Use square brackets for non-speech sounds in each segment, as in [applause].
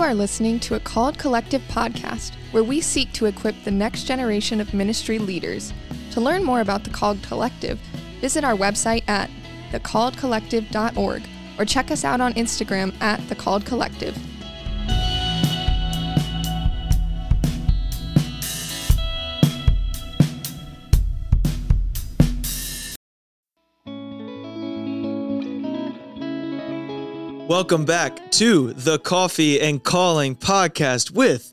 You are listening to a Called Collective podcast where we seek to equip the next generation of ministry leaders. To learn more about the Called Collective, visit our website at thecalledcollective.org or check us out on Instagram at The Called Collective. Welcome back to the Coffee and Calling podcast with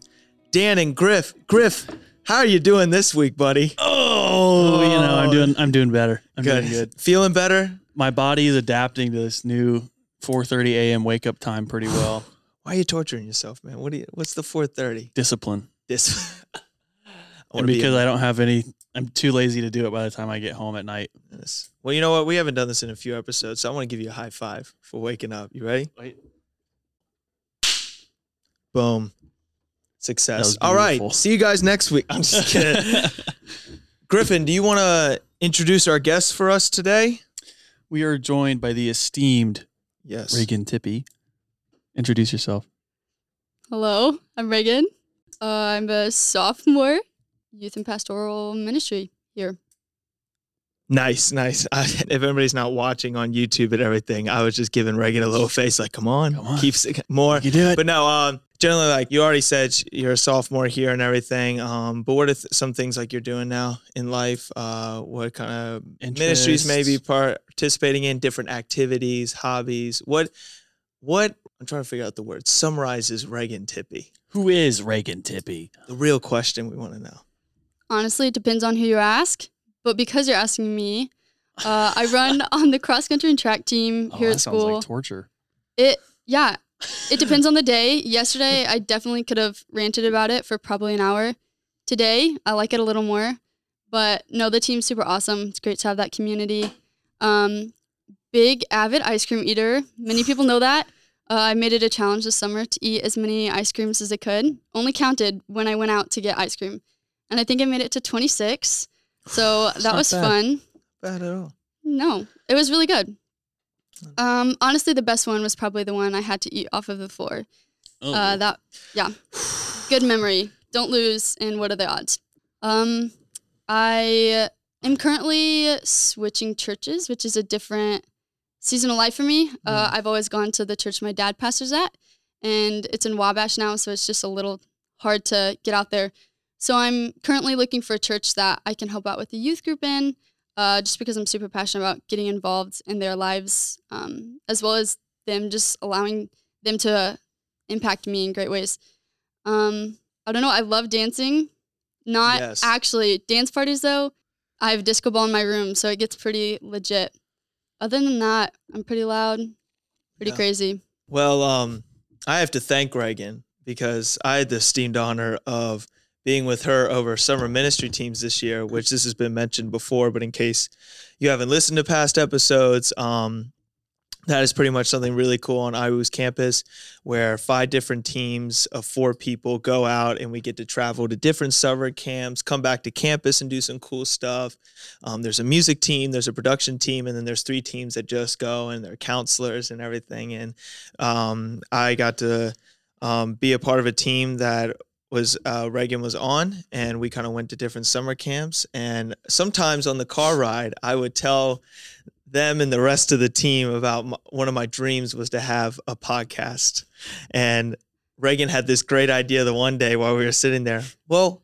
Dan and Griff. Griff, how are you doing this week, buddy? Oh, you know, I'm doing I'm doing better. I'm Good. doing good. Feeling better? My body is adapting to this new 4:30 a.m. wake up time pretty well. [sighs] Why are you torturing yourself, man? What do you what's the 430? Discipline. [laughs] I And be because I don't have any I'm too lazy to do it by the time I get home at night. this. Well, you know what? We haven't done this in a few episodes, so I want to give you a high five for waking up. You ready? Wait. Boom. Success. All right. See you guys next week. I'm just kidding. [laughs] Griffin, do you want to introduce our guests for us today? we are joined by the esteemed Yes. Reagan Tippy. Introduce yourself. Hello, I'm Reagan. Uh, I'm a sophomore, youth and pastoral ministry here. Nice, nice. [laughs] I, if everybody's not watching on YouTube and everything, I was just giving Reagan a little face, like, "Come on, Come on. keep s- more." You do it. But no, um, generally, like you already said, you're a sophomore here and everything. Um, but what are th- some things like you're doing now in life? Uh, what kind of ministries maybe Interests. participating in? Different activities, hobbies. What, what? I'm trying to figure out the word. Summarizes Reagan Tippy. Who is Reagan Tippy? The real question we want to know. Honestly, it depends on who you ask, but because you're asking me, uh, I run [laughs] on the cross country and track team Oh, here that at sounds school. like torture. it, yeah, it depends on the [laughs] day. Yesterday, I definitely could have ranted about it for probably an hour. Today, I like it a little more, but no, the team's super awesome. It's great to have that community. Um, big avid ice cream eater. Many people know that. Uh, I made it a challenge this summer to eat as many ice creams as I could. Only counted when I went out to get ice cream, and I think I made it to 26. So [sighs] that was bad. fun. Bad at all. No, it was really good. Um, honestly, the best one was probably the one I had to eat off of the floor. Oh, Uh, that, yeah, good memory. Don't lose. And what are the odds? Um, I am currently switching churches, which is a different season of life for me. Uh, I've always gone to the church my dad pastors at, and it's in Wabash now, so it's just a little hard to get out there. So I'm currently looking for a church that I can help out with the youth group in, uh, just because I'm super passionate about getting involved in their lives, um, as well as them just allowing them to impact me in great ways. Um, I don't know. I love dancing. Not Yes. actually dance parties though. I have disco ball in my room, so it gets pretty legit. Other than that, I'm pretty loud, pretty Yeah. crazy. Well, um, I have to thank Reagan because I had the esteemed honor of being with her over summer ministry teams this year, which this has been mentioned before, but in case you haven't listened to past episodes, um, that is pretty much something really cool on IWU's campus where five different teams of four people go out and we get to travel to different summer camps, come back to campus and do some cool stuff. Um, there's a music team, there's a production team, and then there's three teams that just go and they're counselors and everything. And um, I got to um, be a part of a team that was uh, Reagan was on, and we kind of went to different summer camps. And sometimes on the car ride, I would tell them and the rest of the team about m one of my dreams was to have a podcast. And Reagan had this great idea the one day while we were sitting there. Well,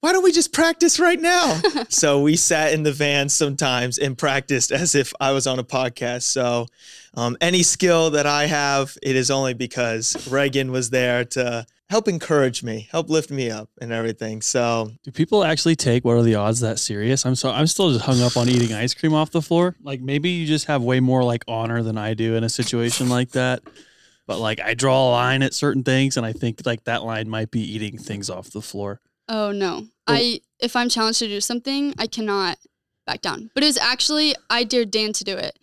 why don't we just practice right now? [laughs] so we sat in the van sometimes and practiced as if I was on a podcast. So um, any skill that I have, it is only because Reagan was there to help encourage me, help lift me up, and everything. So Do people actually take what are the odds that serious? I'm so I'm still just hung up on eating ice cream off the floor. Like maybe you just have way more like honor than I do in a situation like that. But like I draw a line at certain things and I think like that line might be eating things off the floor. Oh no. Oh. I if I'm challenged to do something, I cannot back down. But it was actually I dared Dan to do it.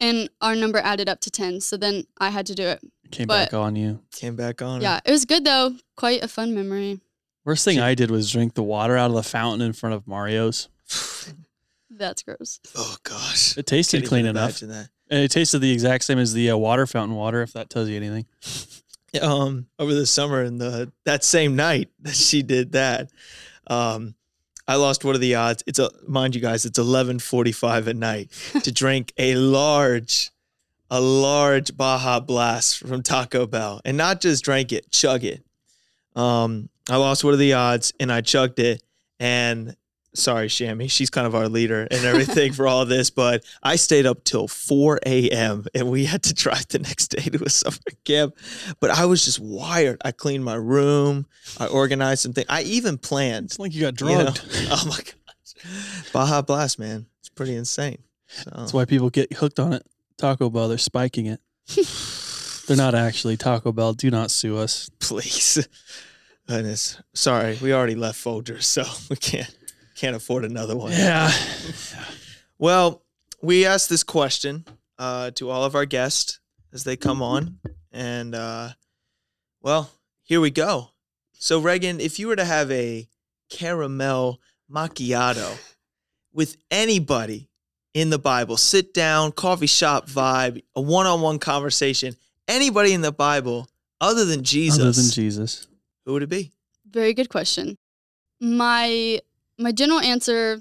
And our number added up to 10, so then I had to do it. It came But- back on you. came back on. Yeah, it was good though. Quite a fun memory. Worst thing I did was drink the water out of the fountain in front of Mario's. [sighs] That's gross. Oh gosh. It tasted Can't clean enough. imagine that. And it tasted the exact same as the uh, water fountain water, if that tells you anything. [laughs] um over the summer and the that same night [laughs] that she did that um I lost what are the odds? It's a mind you guys, it's eleven forty five at night [laughs] to drink a large, a large Baja Blast from Taco Bell, and not just drank it, chug it. Um, I lost one of the odds, and I chugged it, and sorry, Shammy, she's kind of our leader and everything for all this, but I stayed up till 4 a.m. and we had to drive the next day to a summer camp. But I was just wired. I cleaned my room, I organized some things. I even planned. It's like you got you know- drugged. [laughs] oh my gosh. Baja Blast, man. It's pretty insane. So, That's why people get hooked on it. Taco Bell, they're spiking it. [laughs] they're not actually Taco Bell. Do not sue us. please. [laughs] Goodness. Sorry, we already left Folgers, so [laughs] we can't can't afford another one. Yeah. Well, we asked this question uh, to all of our guests as they come on, and uh, well, here we go. So, Reagan, if you were to have a caramel macchiato with anybody in the Bible, sit down, coffee shop vibe, a one-on-one conversation, anybody in the Bible other than Jesus, Other than Jesus. who would it be? Very good question. My my general answer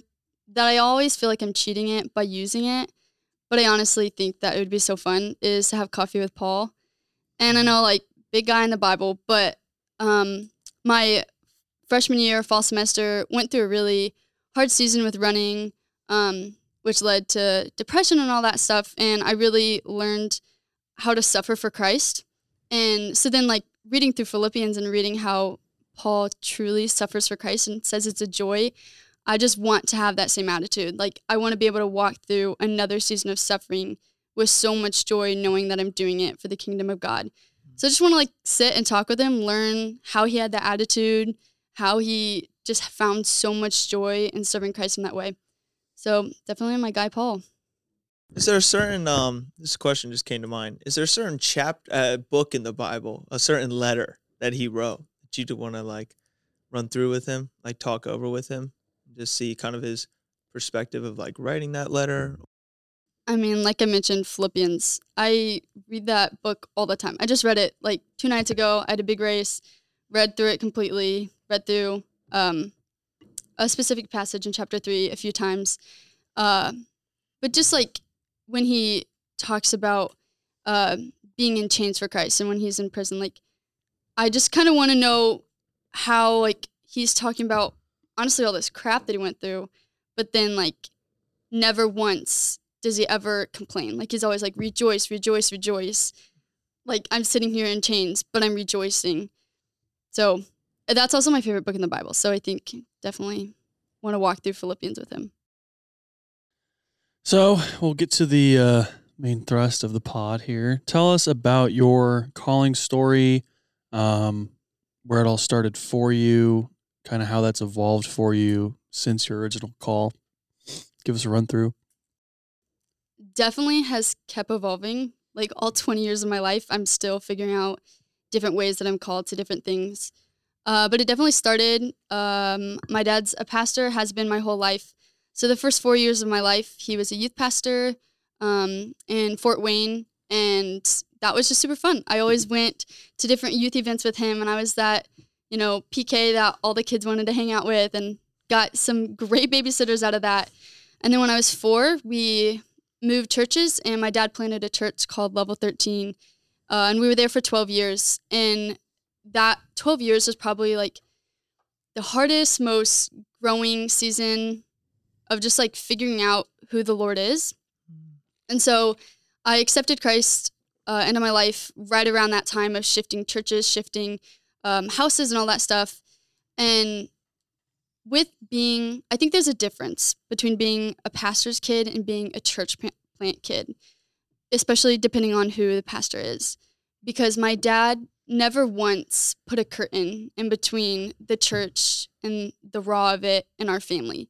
that I always feel like I'm cheating it by using it, but I honestly think that it would be so fun is to have coffee with Paul. And I know like big guy in the Bible, but um my freshman year fall semester went through a really hard season with running um which led to depression and all that stuff and I really learned how to suffer for Christ. And so then like reading through Philippians and reading how Paul truly suffers for Christ and says it's a joy, I just want to have that same attitude. Like, I want to be able to walk through another season of suffering with so much joy, knowing that I'm doing it for the kingdom of God. So I just want to like sit and talk with him, learn how he had that attitude, how he just found so much joy in serving Christ in that way. So definitely my guy, Paul. Is there a certain um this question just came to mind. Is there a certain chapter uh, book in the Bible, a certain letter that he wrote that you'd want to like run through with him, like talk over with him, just see kind of his perspective of like writing that letter? I mean, like I mentioned, Philippians. I read that book all the time. I just read it like two nights ago. I had a big race, read through it completely, read through um, a specific passage in chapter three a few times. Uh, but just like when he talks about uh, being in chains for Christ and when he's in prison, like I just kind of want to know how like he's talking about honestly all this crap that he went through, but then like never once does he ever complain. Like he's always like rejoice, rejoice, rejoice. Like I'm sitting here in chains, but I'm rejoicing. So that's also my favorite book in the Bible. So I think definitely want to walk through Philippians with him. So we'll get to the uh, main thrust of the pod here. Tell us about your calling story, um, where it all started for you, kind of how that's evolved for you since your original call. Give us a run through. Definitely has kept evolving. Like all 20 years of my life, I'm still figuring out different ways that I'm called to different things. Uh, but it definitely started. Um, my dad's a pastor, has been my whole life. So the first four years of my life, he was a youth pastor um, in Fort Wayne, and that was just super fun. I always went to different youth events with him, and I was that, you know, PK that all the kids wanted to hang out with, and got some great babysitters out of that. And then when I was four, we moved churches, and my dad planted a church called Level 13, uh, and we were there for 12 years. And that 12 years was probably like the hardest, most growing season of just like figuring out who the Lord is. And so I accepted Christ uh, into my life right around that time of shifting churches, shifting um, houses, and all that stuff. And with being, I think there's a difference between being a pastor's kid and being a church plant kid, especially depending on who the pastor is. Because my dad never once put a curtain in between the church and the raw of it and our family.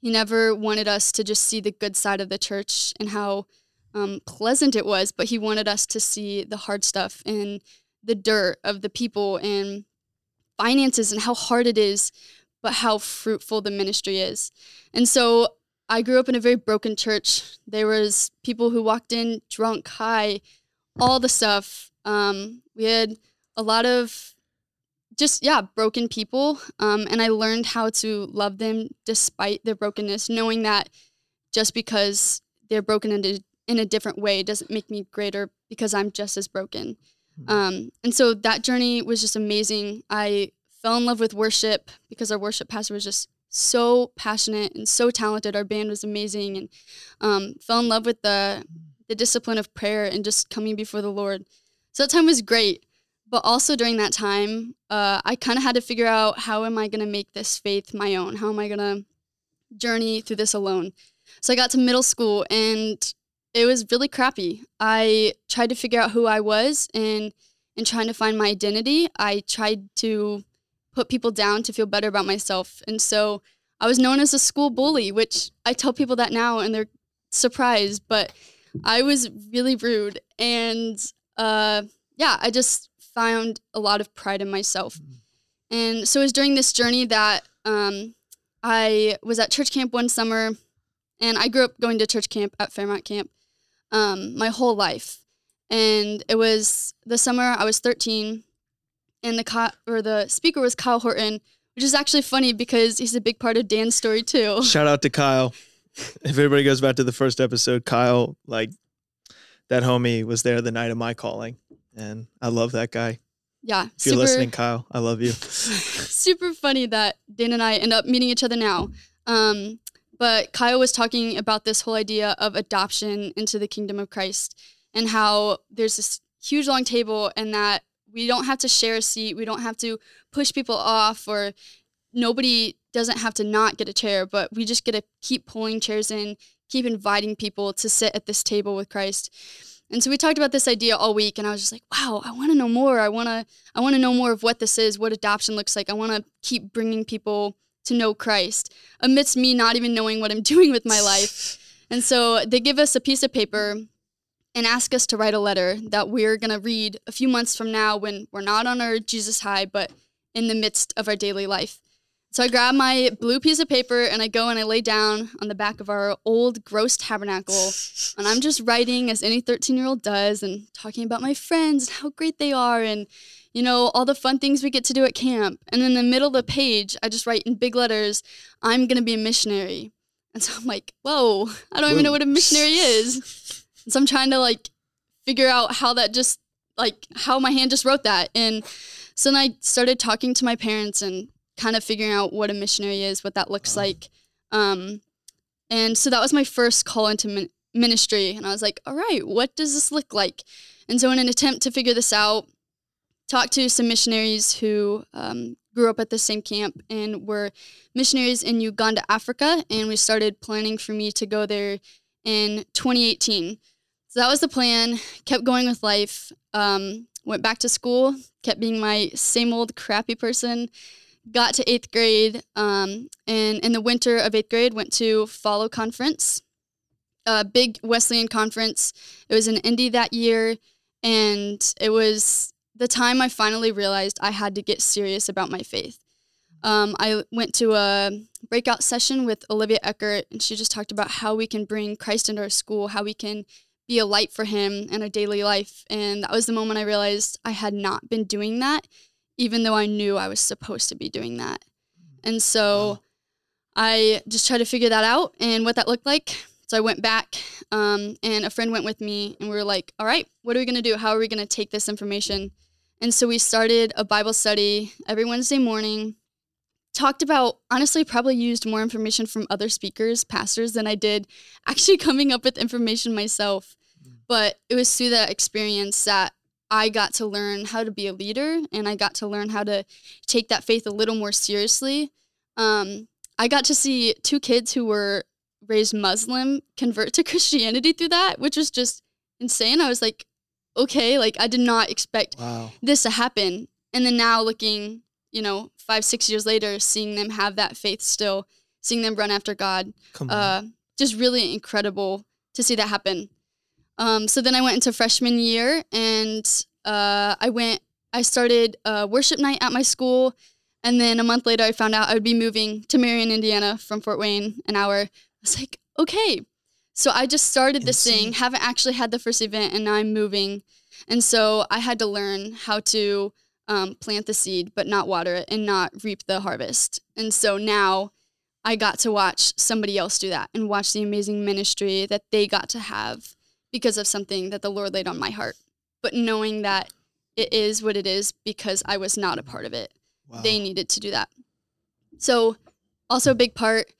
He never wanted us to just see the good side of the church and how um, pleasant it was, but he wanted us to see the hard stuff and the dirt of the people and finances and how hard it is, but how fruitful the ministry is. And so I grew up in a very broken church. There was people who walked in drunk, high, all the stuff. Um, we had a lot of just yeah broken people um, and i learned how to love them despite their brokenness. Knowing that just because they're broken in a, in a different way doesn't make me greater because i'm just as broken. Um, and so that journey was just amazing. I fell in love with worship because our worship pastor was just so passionate and so talented. Our band was amazing and um, fell in love with the the discipline of prayer and just coming before the lord. So that time was great but also during that time, uh, I kind of had to figure out how am I going to make this faith my own? How am I going to journey through this alone? So I got to middle school and it was really crappy. I tried to figure out who I was and and trying to find my identity. I tried to put people down to feel better about myself. And so I was known as a school bully, which I tell people that now and they're surprised, but I was really rude and uh yeah, I just found a lot of pride in myself. And so it was during this journey that um, I was at church camp one summer, and I grew up going to church camp at Fairmount Camp um, my whole life. And it was the summer I was 13, and the co- or the speaker was Kyle Horton, which is actually funny because he's a big part of Dan's story too. [laughs] Shout out to Kyle. If everybody goes back to the first episode, Kyle, like that homie was there the night of my calling. And I love that guy. Yeah, If you're listening, Kyle, I love you. [laughs] super funny that Dan and I end up meeting each other now. Um, but Kyle was talking about this whole idea of adoption into the kingdom of Christ and how there's this huge long table and that we don't have to share a seat, we don't have to push people off, or nobody doesn't have to not get a chair, but we just get to keep pulling chairs in, keep inviting people to sit at this table with Christ. And so we talked about this idea all week and I was just like, wow, I want to know more. I want to I want to know more of what this is, what adoption looks like. I want to keep bringing people to know Christ amidst me not even knowing what I'm [laughs] doing with my life. And so they give us a piece of paper and ask us to write a letter that we're going to read a few months from now when we're not on our Jesus high, but in the midst of our daily life. So I grab my blue piece of paper and I go and I lay down on the back of our old gross tabernacle. And I'm just writing as any 13 year old does and talking about my friends and how great they are and, you know, all the fun things we get to do at camp. And in the middle of the page, I just write in big letters, I'm going to be a missionary. And so I'm like, whoa, I don't even know what a missionary is. And so I'm trying to like figure out how that just, like, how my hand just wrote that. And so then I started talking to my parents and kind of figuring out what a missionary is, what that looks like. Um, and so that was my first call into min- ministry. And I was like, all right, what does this look like? And so, in an attempt to figure this out, talked to some missionaries who um, grew up at the same camp and were missionaries in Uganda, Africa. And we started planning for me to go there in 2018. So that was the plan. Kept going with life. Um, went back to school. Kept being my same old crappy person got to eighth grade um, and in the winter of eighth grade went to follow conference a big wesleyan conference. It was in indy that year and it was the time i finally realized i had to get serious about my faith. Um, i went to a breakout session with olivia eckert and she just talked about how we can bring christ into our school how we can be a light for him in our daily life and that was the moment i realized i had not been doing that even though I knew I was supposed to be doing that. And so Wow. I just tried to figure that out and what that looked like. So I went back, um, and a friend went with me, and we were like, all right, what are we going to do? How are we going to take this information? And so we started a Bible study every Wednesday morning. Talked about, honestly, probably used more information from other speakers, pastors, than I did [laughs] actually coming up with information myself. But it was through that experience that I got to learn how to be a leader and I got to learn how to take that faith a little more seriously. Um, I got to see two kids who were raised Muslim convert to [laughs] Christianity through that, which was just insane. I was like, okay, like I did not expect Wow. this to happen. And then now looking, you know, five, six years later, seeing them have that faith still, seeing them run after God, uh, just really incredible to see that happen. Um, so then I went into freshman year and uh, I went, I started uh, worship night at my school. And then a month later, I found out I would be moving to Marion, Indiana from Fort Wayne, an hour. I was like, okay. So I just started this thing, haven't actually had the first event, and now I'm moving. And so I had to learn how to um, plant the seed, but not water it and not reap the harvest. And so now I got to watch somebody else do that and watch the amazing ministry that they got to have because of something that the Lord laid on my heart. But knowing that it is what it is because I was not a part of it, Wow. they needed to do that. So, also a big part.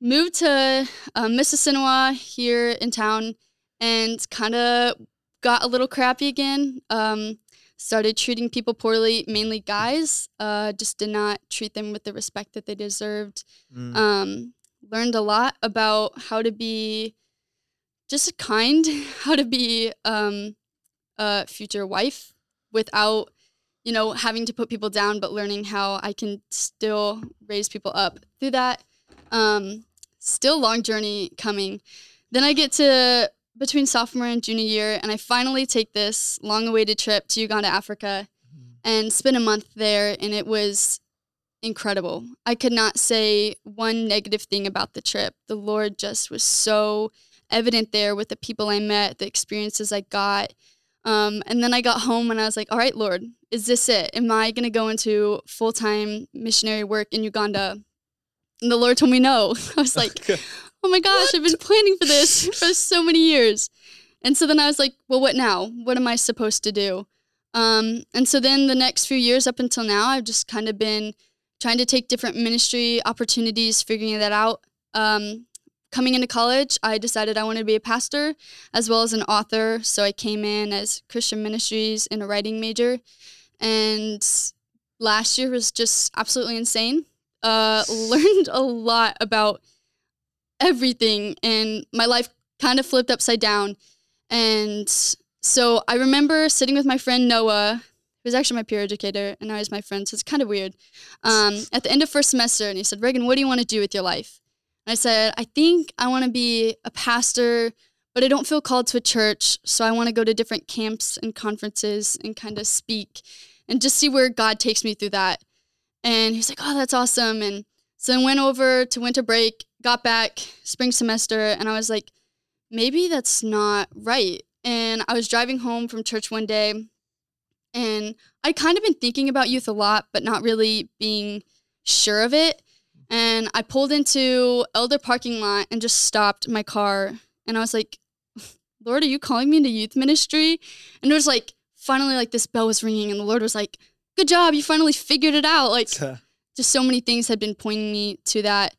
Moved to um, Mississinewa here in town and kind of got a little crappy again. Um, started treating people poorly, mainly guys. Uh, just did not treat them with the respect that they deserved. Mm. Um, learned a lot about how to be just kind, [laughs] how to be um, a future wife without, you know, having to put people down, but learning how I can still raise people up through that. Um, still long journey coming. Then I get to between sophomore and junior year, and I finally take this long awaited trip to Uganda, Africa, and spend a month there. And it was incredible. I could not say one negative thing about the trip. The Lord just was so evident there with the people I met, the experiences I got. Um, and then I got home and I was like, all right, Lord, is this it? Am I going to go into full time missionary work in Uganda? And the Lord told me no. [laughs] I was like, oh my gosh, I've been planning for this [laughs] for so many years. And so then I was like, well, what now? What am I supposed to do? Um, and so then the next few years up until now, I've just kind of been trying to take different ministry opportunities, figuring that out. Um, coming into college, I decided I wanted to be a pastor as well as an author. So I came in as Christian ministries in a writing major. And last year was just absolutely insane. Uh, [laughs] learned a lot about everything, and my life kind of flipped upside down. And so I remember sitting with my friend Noah, who's actually my peer educator, and now he's my friend, so it's kind of weird. Um, at the end of first semester, and he said, Reagan, what do you want to do with your life? I said, I think I want to be a pastor, but I don't feel called to a church, so I want to go to different camps and conferences and kind of speak and just see where God takes me through that. And he's like, Oh, that's awesome. And so I went over to winter break, got back spring semester, and I was like, maybe that's not right. And I was driving home from church one day, and I kind of been thinking about youth a lot, but not really being sure of it. And I pulled into Elder parking lot and just stopped my car, and I was like, Lord, are you calling me into youth ministry? And it was like finally like this bell was ringing, and the Lord was like, Good job, you finally figured it out. Like [laughs] just so many things had been pointing me to that.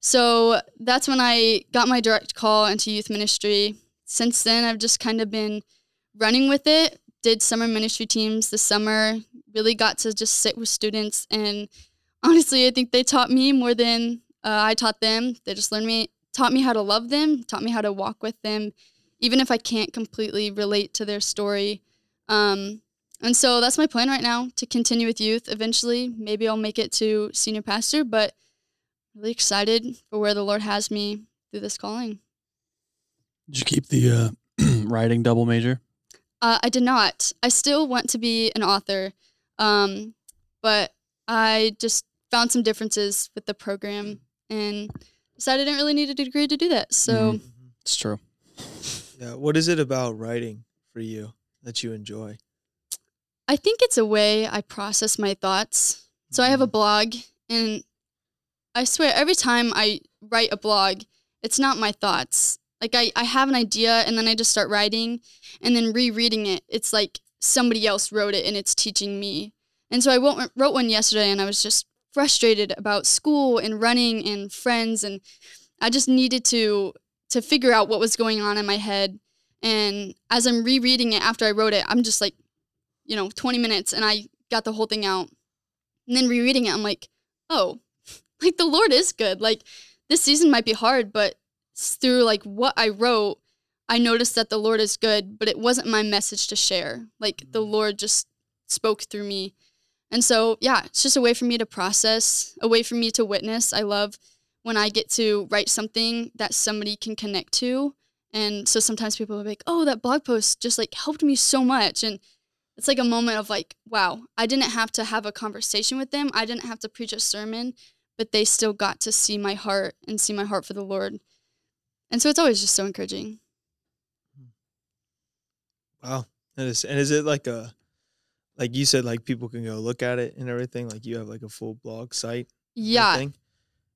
So that's when I got my direct call into youth ministry. Since then, I've just kind of been running with it. Did summer ministry teams this summer, really got to just sit with students. And honestly, I think they taught me more than uh, I taught them. They just learned me, taught me how to love them, taught me how to walk with them, even if I can't completely relate to their story. Um, and so that's my plan right now to continue with youth. Eventually, maybe I'll make it to senior pastor, but really excited for where the Lord has me through this calling. Did you keep the uh, [clears throat] writing double major? Uh, I did not. I still want to be an author, um, but I just found some differences with the program and decided I didn't really need a degree to do that. So Mhm. It's true. Yeah. What is it about writing for you that you enjoy? I think it's a way I process my thoughts. So I have a blog, and I swear every time I write a blog, it's not my thoughts. Like I, I have an idea and then I just start writing and then rereading it. It's like somebody else wrote it and it's teaching me. And so I wrote, wrote one yesterday and I was just frustrated about school and running and friends and I just needed to to figure out what was going on in my head. And as I'm rereading it after I wrote it, I'm just like, you know, 20 minutes and I got the whole thing out. And then rereading it, I'm like, oh, [laughs] like the Lord is good. Like this season might be hard, but through like what I wrote, I noticed that the Lord is good, but it wasn't my message to share. Like the mm. Lord just spoke through me. And so, yeah, it's just a way for me to process, a way for me to witness. I love when I get to write something that somebody can connect to. And so sometimes people will be like, oh, that blog post just like helped me so much. And it's like a moment of like, wow, I didn't have to have a conversation with them. I didn't have to preach a sermon, but they still got to see my heart and see my heart for the Lord. And so it's always just so encouraging. Hmm. Wow. And is, and is it like a, like you said, like people can go look at it and everything? Like you have like a full blog site? Yeah.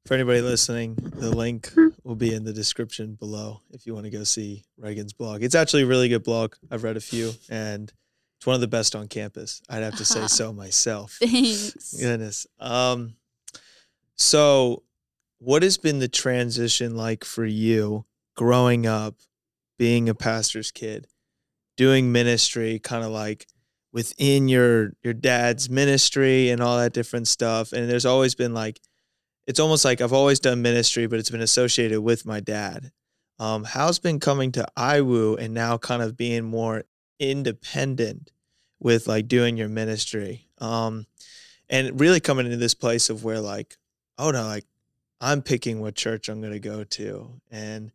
For anybody listening, the link will be in the description below if you want to go see Reagan's blog. It's actually a really good blog. I've read a few and it's one of the best on campus. I'd have to say [laughs] so myself. Thanks. Goodness. Um, so what has been the transition like for you growing up, being a pastor's kid, doing ministry, kind of like within your your dad's ministry and all that different stuff? And there's always been like, it's almost like I've always done ministry, but it's been associated with my dad. Um, how's been coming to IWU and now kind of being more independent with like doing your ministry? Um, and really coming into this place of where like oh no like i'm picking what church i'm going to go to and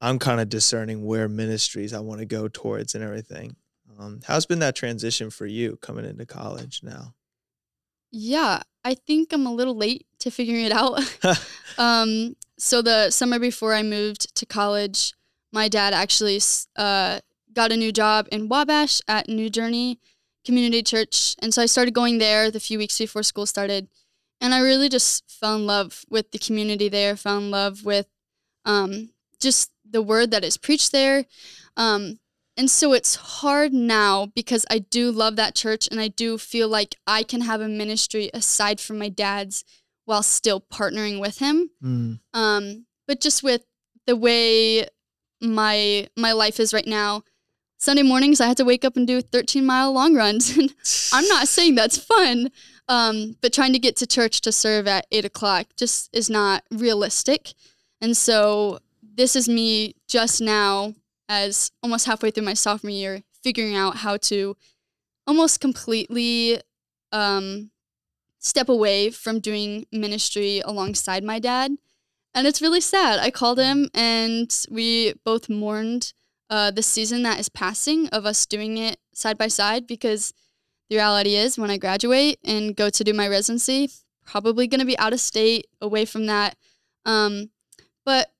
i'm kind of discerning where ministries i want to go towards and everything um, how's been that transition for you coming into college now Yeah, I think I'm a little late to figuring it out. [laughs] [laughs] um, so the summer before I moved to college, my dad actually uh, got a new job in Wabash at New Journey Community Church, and so I started going there the few weeks before school started, and I really just fell in love with the community there. Fell in love with um, just the word that is preached there. Um, and so it's hard now because I do love that church and I do feel like I can have a ministry aside from my dad's while still partnering with him. Mm, Um, but just with the way my my life is right now, Sunday mornings I have to wake up and do 13 mile long runs. [laughs] And I'm not saying that's fun, um, but trying to get to church to serve at eight o'clock just is not realistic. And so this is me just now, as almost halfway through my sophomore year, figuring out how to almost completely um, step away from doing ministry alongside my dad. And it's really sad. I called him and we both mourned uh, the season that is passing of us doing it side by side because the reality is when I graduate and go to do my residency, probably going to be out of state, away from that. Um, but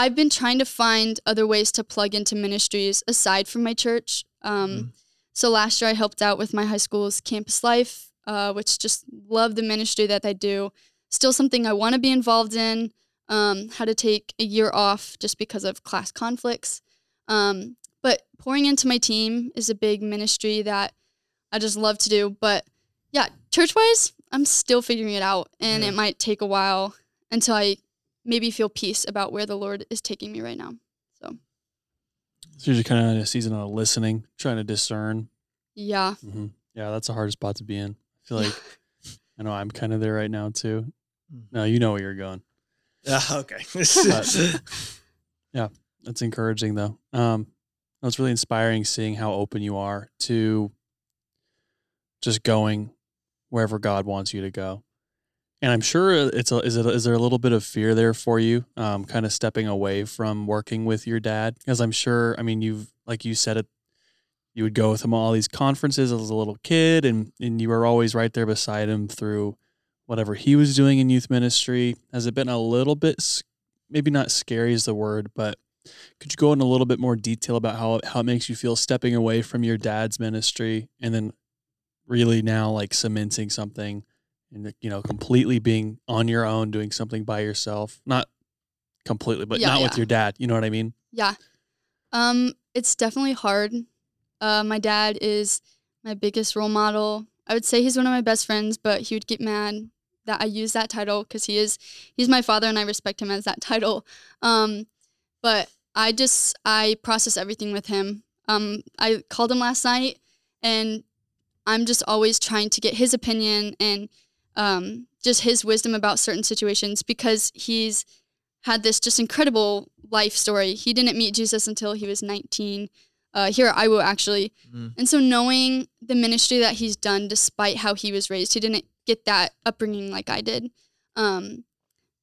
I've been trying to find other ways to plug into ministries aside from my church. Um, Mm. So last year I helped out with my high school's campus life, uh, which just love the ministry that they do. Still something I want to be involved in. Um, had to take a year off just because of class conflicts. Um, but pouring into my team is a big ministry that I just love to do. But yeah, church wise, I'm still figuring it out, and Yeah. it might take a while until I maybe feel peace about where the Lord is taking me right now. So you're kind of in a season of listening, trying to discern. Yeah. hmm Yeah, that's the hardest spot to be in. I feel like [laughs] I know I'm kind of there right now too. Mm. No, you know where you're going. [laughs] Ah, okay [laughs] Yeah, That's encouraging though. Um, it's really inspiring seeing how open you are to just going wherever God wants you to go. And I'm sure it's a, is it is there a little bit of fear there for you, um, kind of stepping away from working with your dad? Because I'm sure, I mean, you've like you said it, you would go with him all these conferences as a little kid, and and you were always right there beside him through whatever he was doing in youth ministry. Has it been a little bit, maybe not scary is the word, but could you go in a little bit more detail about how how it makes you feel stepping away from your dad's ministry and then really now like cementing something and you know completely being on your own doing something by yourself not completely but Yeah, not yeah. with your dad you know what i mean Yeah. Um, it's definitely hard. Uh, my dad is my biggest role model. I would say he's one of my best friends, but he would get mad that I use that title because he is he's my father and I respect him as that [laughs] title. Um, but I just I process everything with him. Um, I called him last night and I'm just always trying to get his opinion and um, just his wisdom about certain situations because he's had this just incredible life story. He didn't meet Jesus until he was 19, uh, here at Iowa, actually. Mm. And so, knowing the ministry that he's done despite how he was raised, he didn't get that upbringing like I did. Um,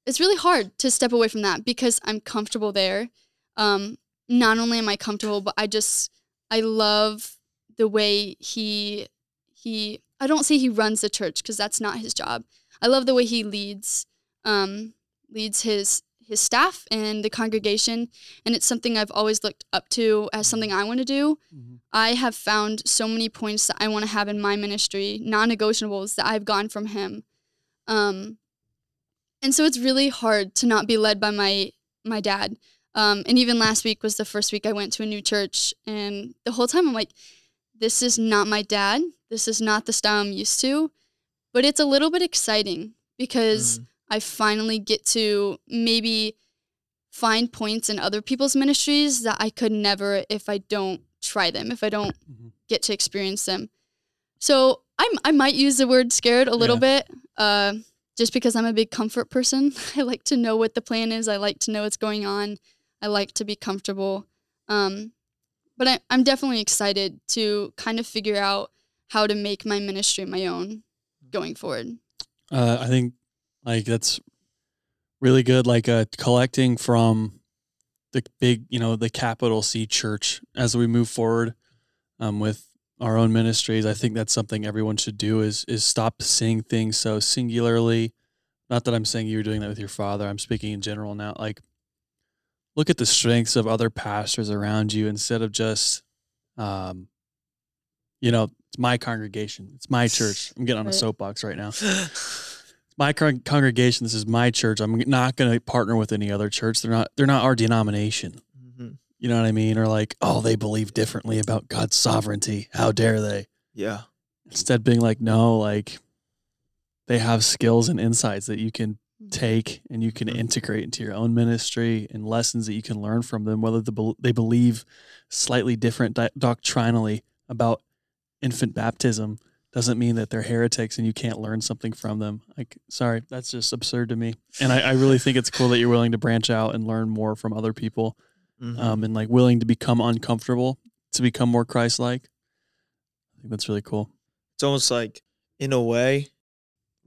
it's really hard to step away from that because I'm comfortable there. Um, not only am I comfortable, but I just, I love the way he, he, I don't say he runs the church because that's not his job. I love the way he leads, um, leads his his staff and the congregation, and it's something I've always looked up to as something I want to do. Mhm. I have found so many points that I want to have in my ministry, non-negotiables that I've gone from him. Um, and so it's really hard to not be led by my my dad. Um, and even last week was the first week I went to a new church, and the whole time I'm like, this is not my dad. This is not the style I'm used to. But it's a little bit exciting because Mm. I finally get to maybe find points in other people's ministries that I could never if I don't try them, if I don't Mhm. get to experience them. So I'm, I might use the word scared a little bit, uh, just because I'm a big comfort person. [laughs] I like to know what the plan is. I like to know what's going on. I like to be comfortable. Um, but I, I'm definitely excited to kind of figure out how to make my ministry my own going forward. Uh, I think like that's really good. Like uh, collecting from the big, you know, the capital C church as we move forward um, with our own ministries. I think that's something everyone should do is is stop seeing things so singularly. Not that I'm saying you're doing that with your father. I'm speaking in general now. Like, look at the strengths of other pastors around you instead of just, um, you know, it's my congregation, it's my church. [laughs] I'm getting on a soapbox right now [laughs] my con- congregation. This is my church. I'm not going to partner with any other church. They're not. They're not our denomination. Mhm. You know what I mean? Or like, oh, they believe differently about God's sovereignty. How dare they? Yeah. Instead, being like, no, like they have skills and insights that you can take and you can Mhm. integrate into your own ministry and lessons that you can learn from them, whether the, they believe slightly different di- doctrinally about infant baptism doesn't mean that they're heretics and you can't learn something from them. Like, sorry, that's just absurd to me. And I, I really think it's cool that you're willing to branch out and learn more from other people Mhm. um, and like willing to become uncomfortable to become more Christ like. I think that's really cool. it's almost like in a way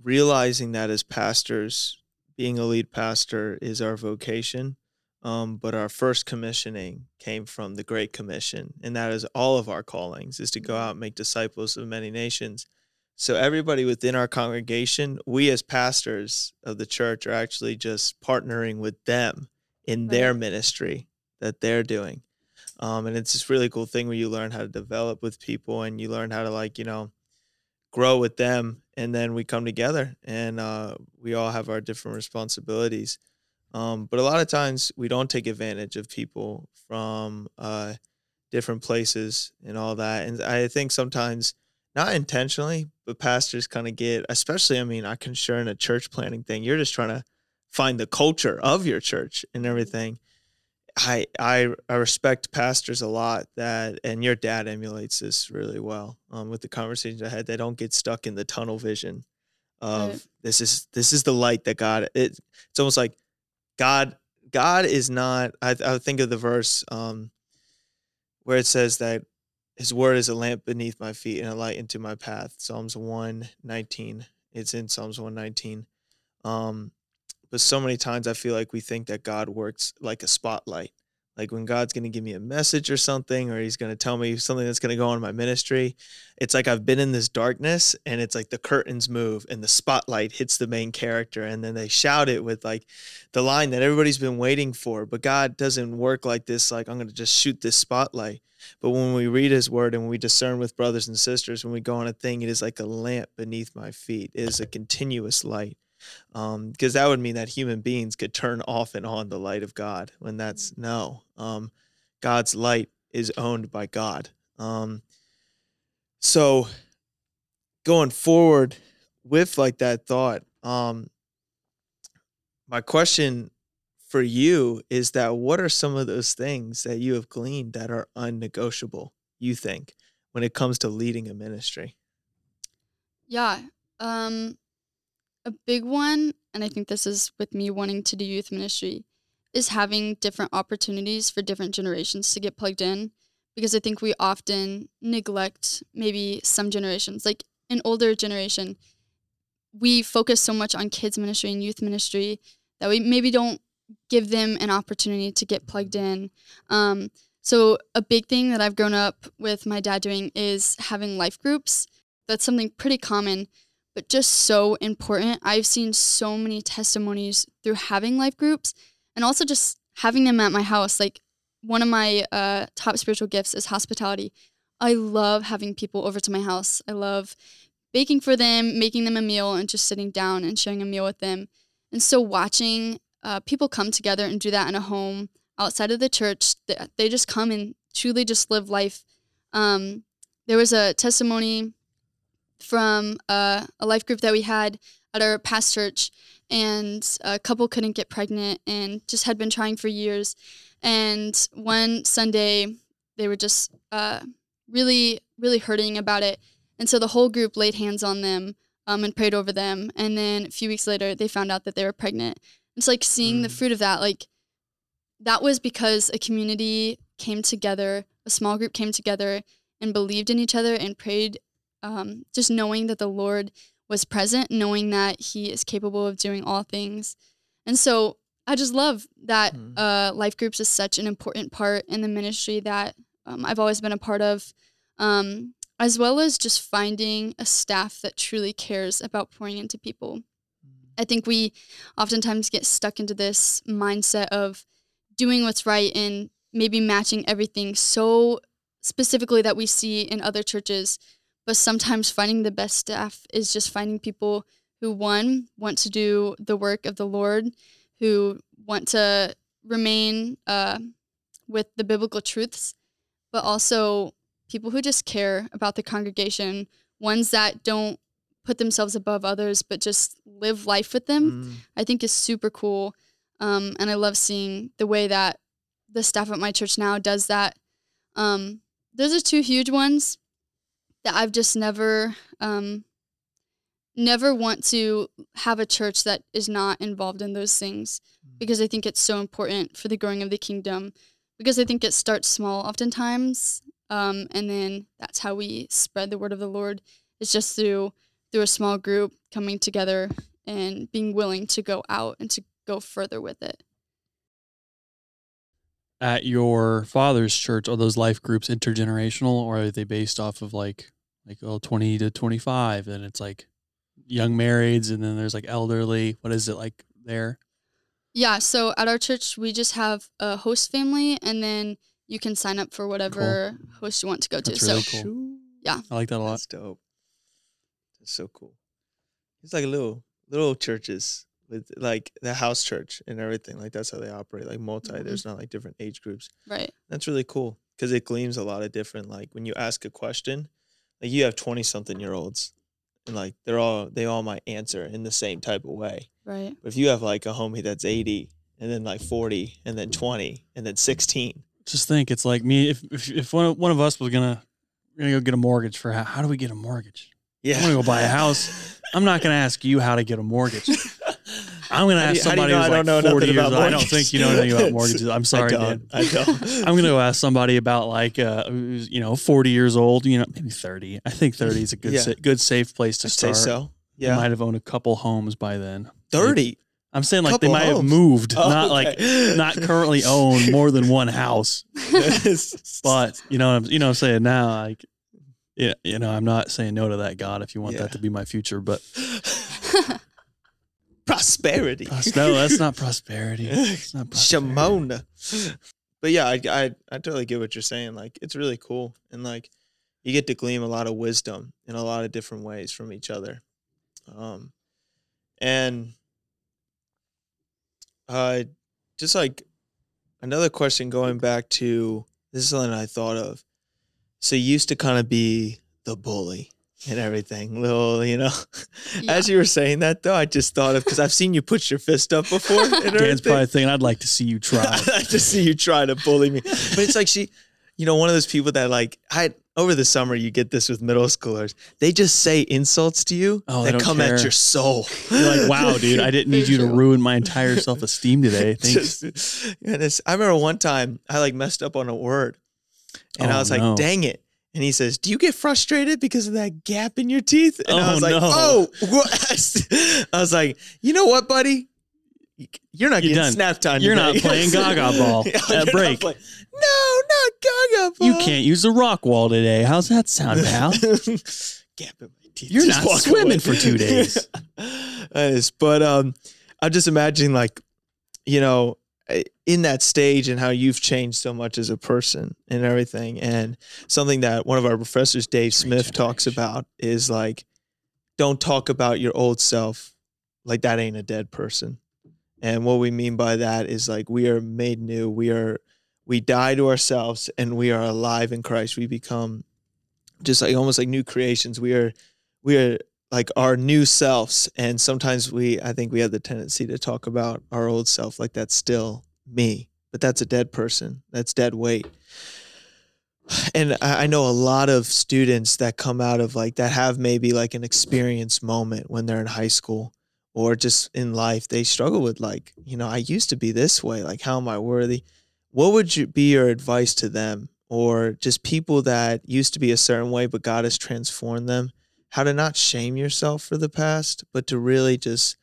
realizing that as pastors being a lead pastor is our vocation um, but our first commissioning came from the great commission and that is all of our callings is to go out and make disciples of many nations. So everybody within our congregation we as pastors of the church are actually just partnering with them in their ministry that they're doing. Um, and it's this really cool thing where you learn how to develop with people and you learn how to like you know grow with them and then we come together and uh, we all have our different responsibilities. Um, but a lot of times we don't take advantage of people from uh, different places and all that and i think sometimes not intentionally but pastors kind of get especially i mean i can share in a church planning thing you're just trying to find the culture of your church and everything I, I I respect pastors a lot that and your dad emulates this really well um, with the conversations I had. They don't get stuck in the tunnel vision of Right. this is this is the light that God. It, it's almost like God God is not. I I think of the verse um, where it says that His word is a lamp beneath my feet and a light into my path. Psalms one nineteen. It's in Psalms one nineteen. Um, but so many times I feel like we think that God works like a spotlight. Like when God's going to give me a message or something, or He's going to tell me something that's going to go on my ministry, it's like I've been in this darkness and it's like the curtains move and the spotlight hits the main character. And then they shout it with like the line that everybody's been waiting for. But God doesn't work like this, like I'm going to just shoot this spotlight. But when we read His word and we discern with brothers and sisters, when we go on a thing, it is like a lamp beneath my feet, it is a continuous light um because that would mean that human beings could turn off and on the light of god when that's no um god's light is owned by god um so going forward with like that thought um my question for you is that what are some of those things that you have gleaned that are unnegotiable you think when it comes to leading a ministry Yeah. Um, a big one, and I think this is with me wanting to do youth ministry, is having different opportunities for different generations to get plugged in. Because I think we often neglect maybe some generations, like an older generation. We focus so much on kids ministry and youth ministry that we maybe don't give them an opportunity to get plugged in. Um, so a big thing that I've grown up with my dad doing is having life groups. That's something pretty common, but just so important. I've seen so many testimonies through having life groups, and also just having them at my house. Like one of my uh, top spiritual gifts is hospitality. I love having people over to my house. I love baking for them, making them a meal, and just sitting down and sharing a meal with them. And so watching uh, people come together and do that in a home outside of the church, they, they just come and truly just live life. Um, there was a testimony from uh, a life group that we had at our past church, and a couple couldn't get pregnant and just had been trying for years. And one Sunday, they were just uh, really, really hurting about it. And so the whole group laid hands on them um, and prayed over them. And then a few weeks later, they found out that they were pregnant. It's like seeing the Mm. fruit of that. Like that was because a community came together, a small group came together and believed in each other and prayed, um, just knowing that the Lord was present, knowing that He is capable of doing all things. And so I just love that Mm. uh, life groups is such an important part in the ministry that um, I've always been a part of, um, as well as just finding a staff that truly cares about pouring into people. I think we oftentimes get stuck into this mindset of doing what's right and maybe matching everything so specifically that we see in other churches. But sometimes finding the best staff is just finding people who, one, want to do the work of the Lord, who want to remain uh, with the biblical truths, but also people who just care about the congregation, ones that don't put themselves above others, but just live life with them. Mm. I think is super cool. Um, and I love seeing the way that the staff at my church now does that. Um, those are two huge ones that I've just never, um, never want to have a church that is not involved in those things because I think it's so important for the growing of the kingdom. Because I think it starts small oftentimes, um, and then that's how we spread the word of the Lord. it's just through through a small group coming together and being willing to go out and to go further with it. At your father's church, are those life groups intergenerational or are they based off of like like oh 20 to 25 and it's like young marrieds and then there's like elderly. What is it like there? Yeah, so at our church, we just have a host family, and then you can sign up for whatever host you want to go to. That's so cool. Yeah. I like that a lot. That's dope. That's so cool. It's like a little little churches with like the house church and everything. Like that's how they operate. Like multi. Mhm. There's not like different age groups. right, That's really cool because it gleams a lot of different. Like when you ask a question, like you have twenty something year olds, and like they're all they all might answer in the same type of way. right, But if you have like a homie that's eighty, and then like forty, and then twenty, and then sixteen. Just think, it's like me if if, if one, of, one of us was gonna we're gonna go get a mortgage for how, how do we get a mortgage? Yeah, I'm gonna go buy a house. [laughs] I'm not gonna ask you how to get a mortage. [laughs] I'm gonna How do ask you- how do you somebody know who's I like don't know 40 nothing years about old. I don't mortgages? think you know anything about [laughs] mortgages. I'm sorry, I Dan. don't. I don't. [laughs] I'm gonna go ask somebody about like uh, who's you know 40 years old. You know, maybe 30. I think 30 is a good Yeah. sa- good safe place to I'd say start. so. You Yeah, might have owned a couple homes by then. thirty. I'm saying like Couple they might have homes. moved, Oh, not like okay. not [laughs] currently own more than one house. But you know, what I'm, you know, what I'm saying now, like, yeah, you know, I'm not saying no to that God if you want Yeah. that to be my future, but prosperity. pros- no, that's not prosperity. [laughs] It's not prosperity. Shimona. But yeah, I, I I totally get what you're saying. Like it's really cool, and like you get to glean a lot of wisdom in a lot of different ways from each other. Um, and uh, just like another question going back to this is something I thought of. So you used to kind of be the bully [laughs] and everything, little, you know. [laughs] Yeah. As you were saying that though, I just thought of because I've seen you put your fist up before. [laughs] And Dan's everything. probably thinking, I'd like to see you try. I'd like to see you try to bully me. But it's like she, you know, one of those people that like I over the summer you get this with middle schoolers. They just say insults to you Oh, they that don't come at your soul. You're like, wow, dude, I didn't need you to ruin my entire self esteem today. Thanks. Just, and I remember one time I like messed up on a word, and oh, I Oh, was like, "Dang it!" And he says, "Do you get frustrated because of that gap in your teeth?" And I Oh, was like, no. "Oh, what?" [laughs] I was like, "You know what, buddy? You're not You're getting done. snap time. You're not [laughs] playing Gaga [laughs] ball at not break. no, not Gaga ball. You can't use the rock wall today. How's that sound, pal? Gap in my teeth. You're Just not swimming away. for two days. That is- but um, I'm just imagining like, you know, in that stage and how you've changed so much as a person and everything. And something that one of our professors, Dave Smith, talks about is like, don't talk about your old self like that ain't a dead person. And what we mean by that is like we are made new. We are we die to ourselves and we are alive in Christ. We become just like almost like new creations. We are we are like our new selves. And sometimes we I think we have the tendency to talk about our old self like that's still me, but that's a dead person. That's dead weight. And I know a lot of students that come out of like that have maybe like an experience moment when they're in high school or just in life. They struggle with like, you know, I used to be this way. Like, how am I worthy? What would you be your advice to them or just people that used to be a certain way, but God has transformed them? How to not shame yourself for the past, but to really just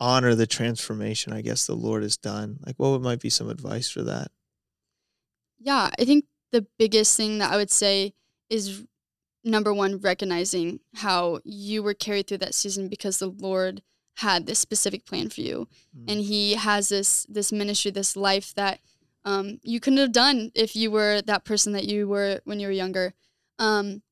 honor the transformation I guess the Lord has done. Like, what would, might be some advice for that? Yeah, I think the biggest thing that I would say is number one, recognizing how you were carried through that season because the Lord had this specific plan for you, Mm. and He has this this ministry, this life that um, you couldn't have done if you were that person that you were when you were younger. Um,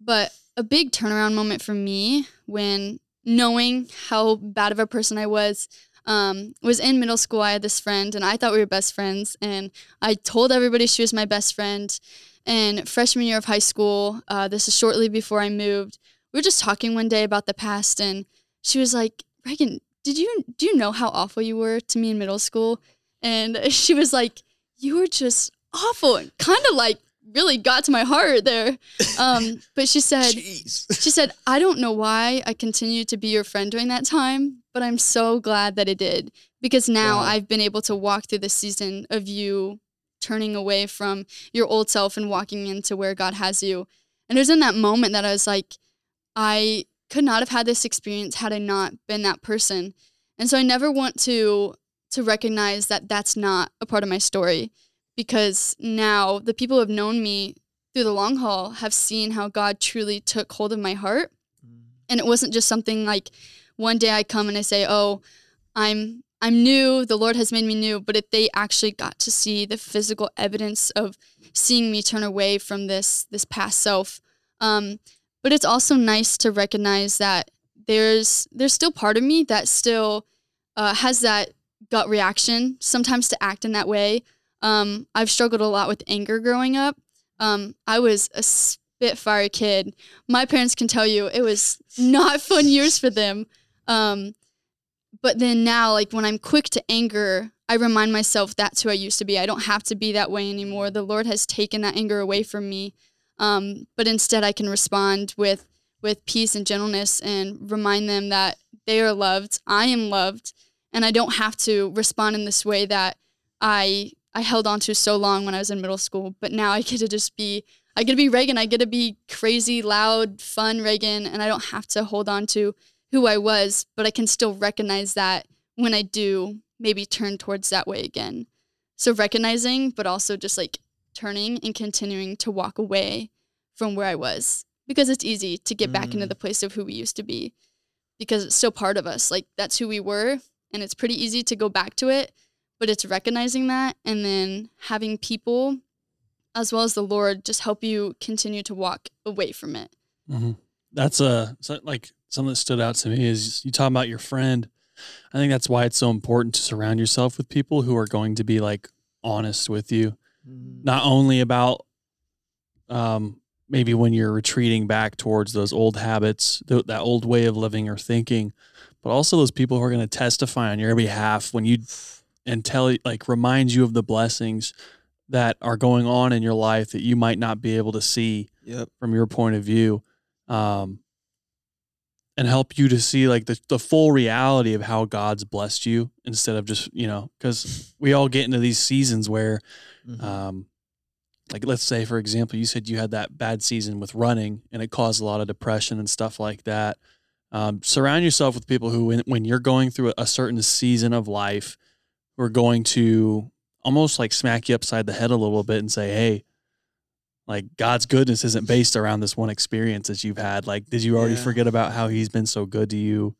but a big turnaround moment for me when knowing how bad of a person I was um, was in middle school. I had this friend, and I thought we were best friends, and I told everybody she was my best friend. And freshman year of high school, uh, this is shortly before I moved. We were just talking one day about the past, and she was like, "Reagan, did you do you know how awful you were to me in middle school?" And [laughs] she was like, "You were just awful," kind of like really got to my heart there. Um, [laughs] but she said, Jeez. she said, I don't know why I continued to be your friend during that time, but I'm so glad that it did because now Wow. I've been able to walk through the season of you turning away from your old self and walking into where God has you. And it was in that moment that I was like, I could not have had this experience had I not been that person. And so I never want to to recognize that that's not a part of my story because now the people who have known me through the long haul have seen how God truly took hold of my heart. And it wasn't just something like one day I come and I say, "Oh, I'm I'm new. The Lord has made me new." But if they actually got to see the physical evidence of seeing me turn away from this this past self, um, but it's also nice to recognize that there's there's still part of me that still uh, has that gut reaction sometimes to act in that way. Um, I've struggled a lot with anger growing up. Um, I was a spitfire kid. My parents can tell you it was not fun years for them. Um, but then now, like when I'm quick to anger, I remind myself that's who I used to be. I don't have to be that way anymore. The Lord has taken that anger away from me. Um, but instead, I can respond with with peace and gentleness and remind them that they are loved. I am loved, and I don't have to respond in this way that I I held on to so long when I was in middle school. But now I get to just be I get to be Reagan. I get to be crazy, loud, fun Reagan, and I don't have to hold on to who I was, but I can still recognize that when I do maybe turn towards that way again. So recognizing, but also just like turning and continuing to walk away from where I was because it's easy to get back into Mm. the place of who we used to be because it's still part of us. Like that's who we were, and it's pretty easy to go back to it, but it's recognizing that and then having people as well as the Lord just help you continue to walk away from it. hmm That's a like something that stood out to me is you talk about your friend. I think that's why it's so important to surround yourself with people who are going to be like honest with you, Mm. not only about um, maybe when you're retreating back towards those old habits, th- that old way of living or thinking, but also those people who are going to testify on your behalf when you and tell you, like remind you of the blessings that are going on in your life that you might not be able to see Yep. from your point of view um, and help you to see like the, the full reality of how god's blessed you instead of just you know because we all get into these seasons where Mhm. um, like let's say for example you said you had that bad season with running and it caused a lot of depression and stuff like that um, surround yourself with people who when, when you're going through a certain season of life who are going to almost like smack you upside the head a little bit and say hey like god's goodness isn't based around this one experience that you've had like did you already Yeah. forget about how he's been so good to you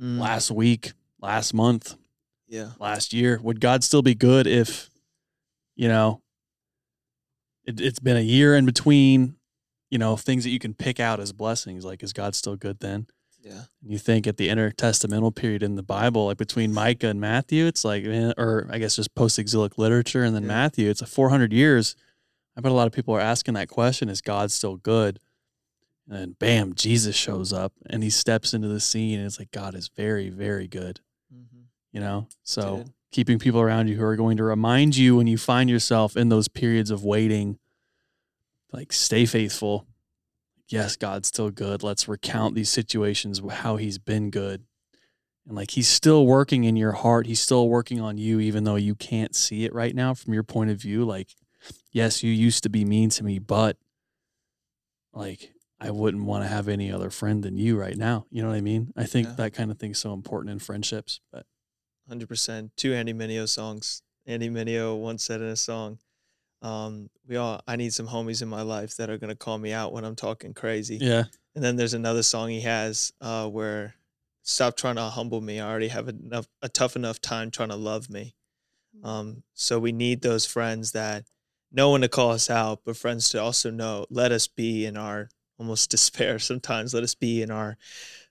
Mm. last week last month Yeah. last year. Would God still be good if, you know, it, it's been a year in between, you know, things that you can pick out as blessings? Like, is God still good then? Yeah. And you think at the intertestamental period in the Bible, like between Micah and Matthew, it's like, or I guess just post exilic literature and then Yeah. Matthew, it's a 400 years. I bet a lot of people are asking that question is God still good? And then bam, Jesus shows up and he steps into the scene and it's like, God is very, very good, Mm-hmm. you know? So Dude. keeping people around you who are going to remind you when you find yourself in those periods of waiting, like stay faithful. Yes, God's still good. Let's recount these situations, how he's been good. And like he's still working in your heart. He's still working on you, even though you can't see it right now from your point of view. Like, yes, you used to be mean to me, but like I wouldn't want to have any other friend than you right now. You know what I mean? I think Yeah. that kind of thing's so important in friendships. But Hundred percent. Two Andy Mineo songs. Andy Mineo once said in a song, um, "We all. I need some homies in my life that are gonna call me out when I'm talking crazy." yeah, And then there's another song he has uh, where, "Stop trying to humble me. I already have enough a tough enough time trying to love me." Um, so we need those friends that know when to call us out, but friends to also know let us be in our almost [laughs] despair sometimes. Let us be in our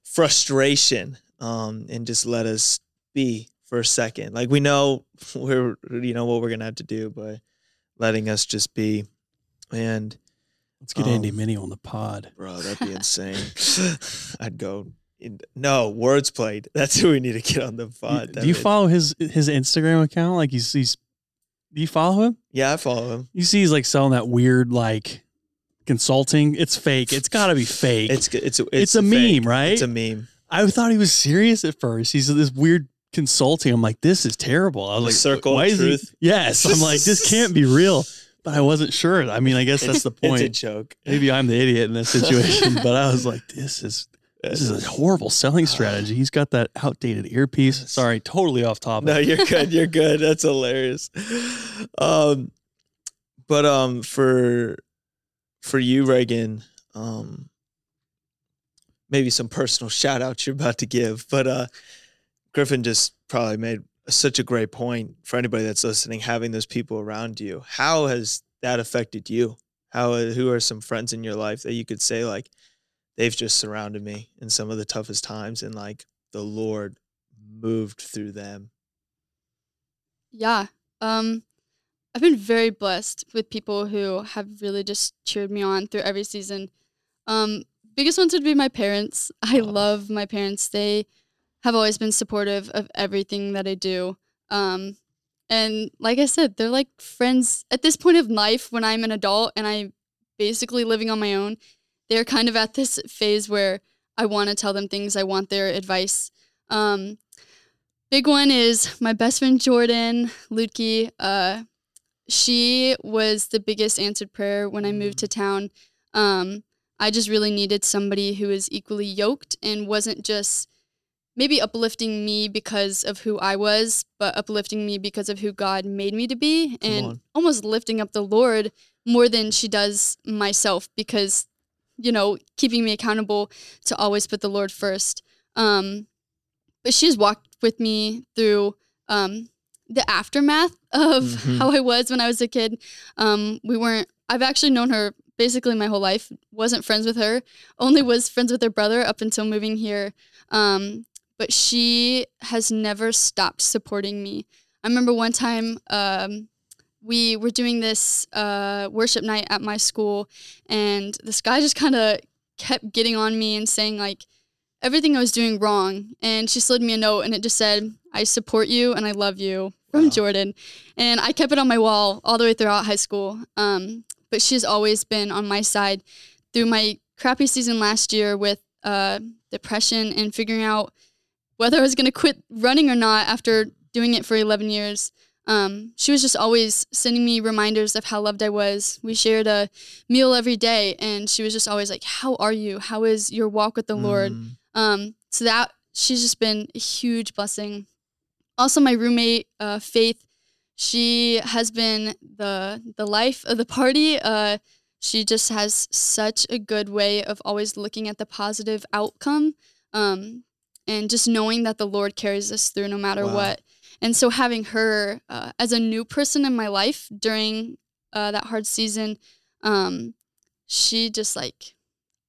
frustration, um, and just let us be for a second. Like we know [laughs] we're you know what we're gonna have to do, but letting us just be. And let's get Andy Um, Minnie on the pod. bro, that'd be insane. [laughs] I'd go. In, no words played. [laughs] That's who we need to get on the pod. do you follow his his Instagram account? Like he's he's. Do you follow him? Yeah, I follow him. You see, he's like selling that weird like consulting. It's fake. It's got to be fake. It's it's a, It's a fake. meme, right? It's a meme. I thought he was serious at first. He's this weird consulting. I'm like, this is terrible. I was The like, circle why of is he- [laughs] Yes, I'm like, this can't be real. But I wasn't sure. I mean, I guess that's the [laughs] It's a point. joke. Maybe I'm the idiot in this situation, [laughs] but I was like, this is this is a horrible selling strategy. He's got that outdated earpiece. Sorry, totally off topic. No, you're good. You're good. That's hilarious. Um, but um, for for you, Reagan, um, maybe some personal shout outs you're about to give, but uh, Griffin just probably made such a great point for anybody that's listening. Having those people around you, how has that affected you? How who are some friends in your life that you could say like they've just surrounded me in some of the toughest times, and like the Lord moved through them. Yeah. Um, I've been very blessed with people who have really just cheered me on through every season. Um, biggest ones would be my parents. I Aw. love my parents. They have always been supportive of everything that I do. Um, and like I said, they're like friends at this point of life when I'm an adult and I'm basically living on my own. They're kind of at this phase where I want to tell them things. I want their advice. Um, big one is my best friend Jordan Ludke. Uh, she was the biggest answered prayer when I moved to town. Um, I just really needed somebody who was equally yoked and wasn't just maybe uplifting me because of who I was, but uplifting me because of who God made me to be and almost lifting up the Lord more than she does myself because, you know, keeping me accountable to always put the Lord first. Um, but she's walked with me through um, the aftermath of Mhm. how I was when I was a kid. Um, we weren't, I've actually known her basically my whole life, wasn't friends with her, only was friends with her brother up until moving here. Um, but she has never stopped supporting me. I remember one time um, we were doing this uh, worship night at my school, and this guy just kind of kept getting on me and saying, like, everything I was doing wrong. And she slid me a note, and it just said, I support you and I love you from Wow. Jordan. And I kept it on my wall all the way throughout high school. Um, but she's always been on my side through my crappy season last year with uh, depression and figuring out whether I was going to quit running or not after doing it for 11 years. Um, she was just always sending me reminders of how loved I was. We shared a meal every day, and she was just always like, How are you? How is your walk with the Lord? Mm, Um, so that she's just been a huge blessing. Also, my roommate, uh, Faith, she has been the the life of the party. Uh, she just has such a good way of always looking at the positive outcome, um, and just knowing that the Lord carries us through no matter Wow. what. And so having her uh, as a new person in my life during uh, that hard season, um, she just like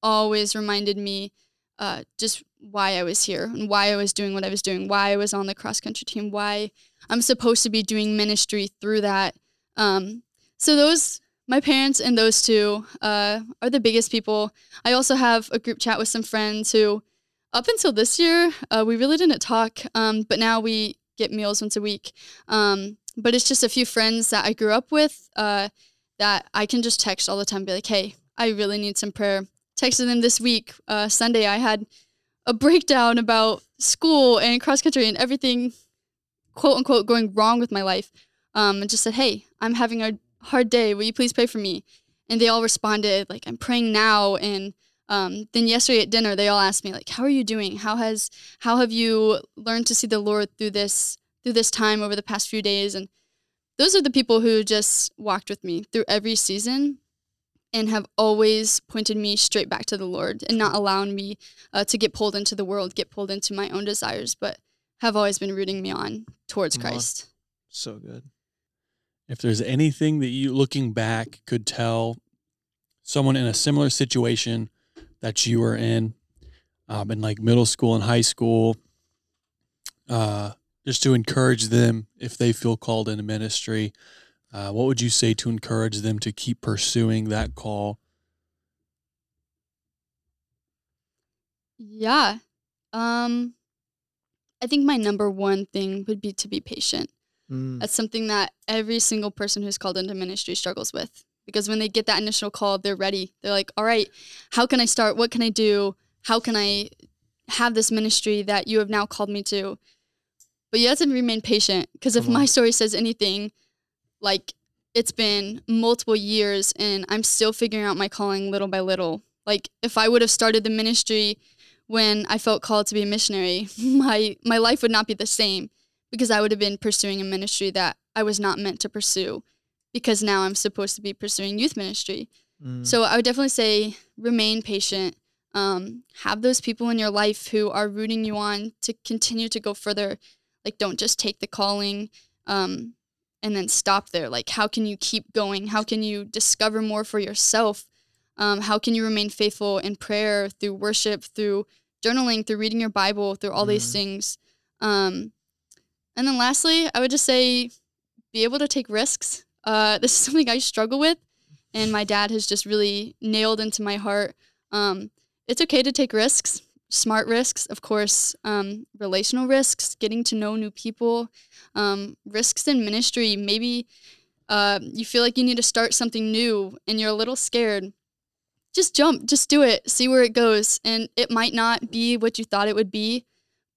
always reminded me uh, just why I was here and why I was doing what I was doing, why I was on the cross country team, why I'm supposed to be doing ministry through that. Um, so those my parents and those two uh, are the biggest people. I also have a group chat with some friends who, up until this year, uh, we really didn't talk, um, but now we get meals once a week. Um, but it's just a few friends that I grew up with uh, that I can just text all the time, be like, hey, I really need some prayer. Texted them this week, uh, Sunday, I had a breakdown about school and cross country and everything, quote unquote, going wrong with my life. Um, and just said, hey, I'm having a hard day. Will you please pray for me? And they all responded, like, I'm praying now. And um, then yesterday at dinner, they all asked me, like, how are you doing? How has how have you learned to see the Lord through this through this time over the past few days? And those are the people who just walked with me through every season and have always pointed me straight back to the Lord and not allowing me uh, to get pulled into the world, get pulled into my own desires, but have always been rooting me on towards. Christ. So good. If there's anything that you looking back could tell someone in a similar situation that you were in, um, in like middle school and high school, uh, just to encourage them if they feel called into ministry, uh, what would you say to encourage them to keep pursuing that call? Yeah. Um I think my number one thing would be to be patient. Mm, That's something that every single person who's called into ministry struggles with. Because when they get that initial call, they're ready. They're like, all right, how can I start? What can I do? How can I have this ministry that you have now called me to? But you have to remain patient. Because if my mm-hmm. story says anything, like it's been multiple years and I'm still figuring out my calling little by little. Like if I would have started the ministry when I felt called to be a missionary, [laughs] my my life would not be the same because I would have been pursuing a ministry that I was not meant to pursue because now I'm supposed to be pursuing youth ministry. mm, So I would definitely say remain patient. Um, have those people in your life who are rooting you on to continue to go further. Like, don't just take the calling um, and then stop there. Like, how can you keep going? How can you discover more for yourself? Um, how can you remain faithful in prayer, through worship, through journaling, through reading your Bible, through all these Mhm. things? Um, and then lastly, I would just say be able to take risks. Uh, this is [laughs] something I struggle with, and my dad has just really nailed into my heart. Um, it's okay to take risks, smart risks, of course, um, relational risks, getting to know new people, um, risks in ministry. Maybe uh, you feel like you need to start something new and you're a little scared. Just jump, just do it, see where it goes. And it might not be what you thought it would be,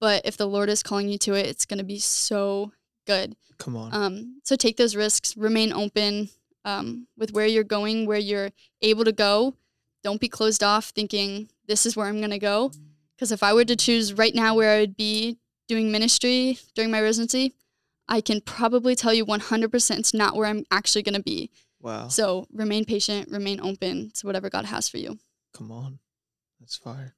but if the Lord is calling you to it, it's going to be so good. come on. Um, so take those risks, remain open um, with where you're going, where you're able to go. Don't be closed off thinking this is where I'm going to go. Because if I were to choose right now where I would be doing ministry during my residency, I can probably tell you 100% it's not where I'm actually going to be. wow. So remain patient, remain open to whatever God has for you. Come on. That's fire.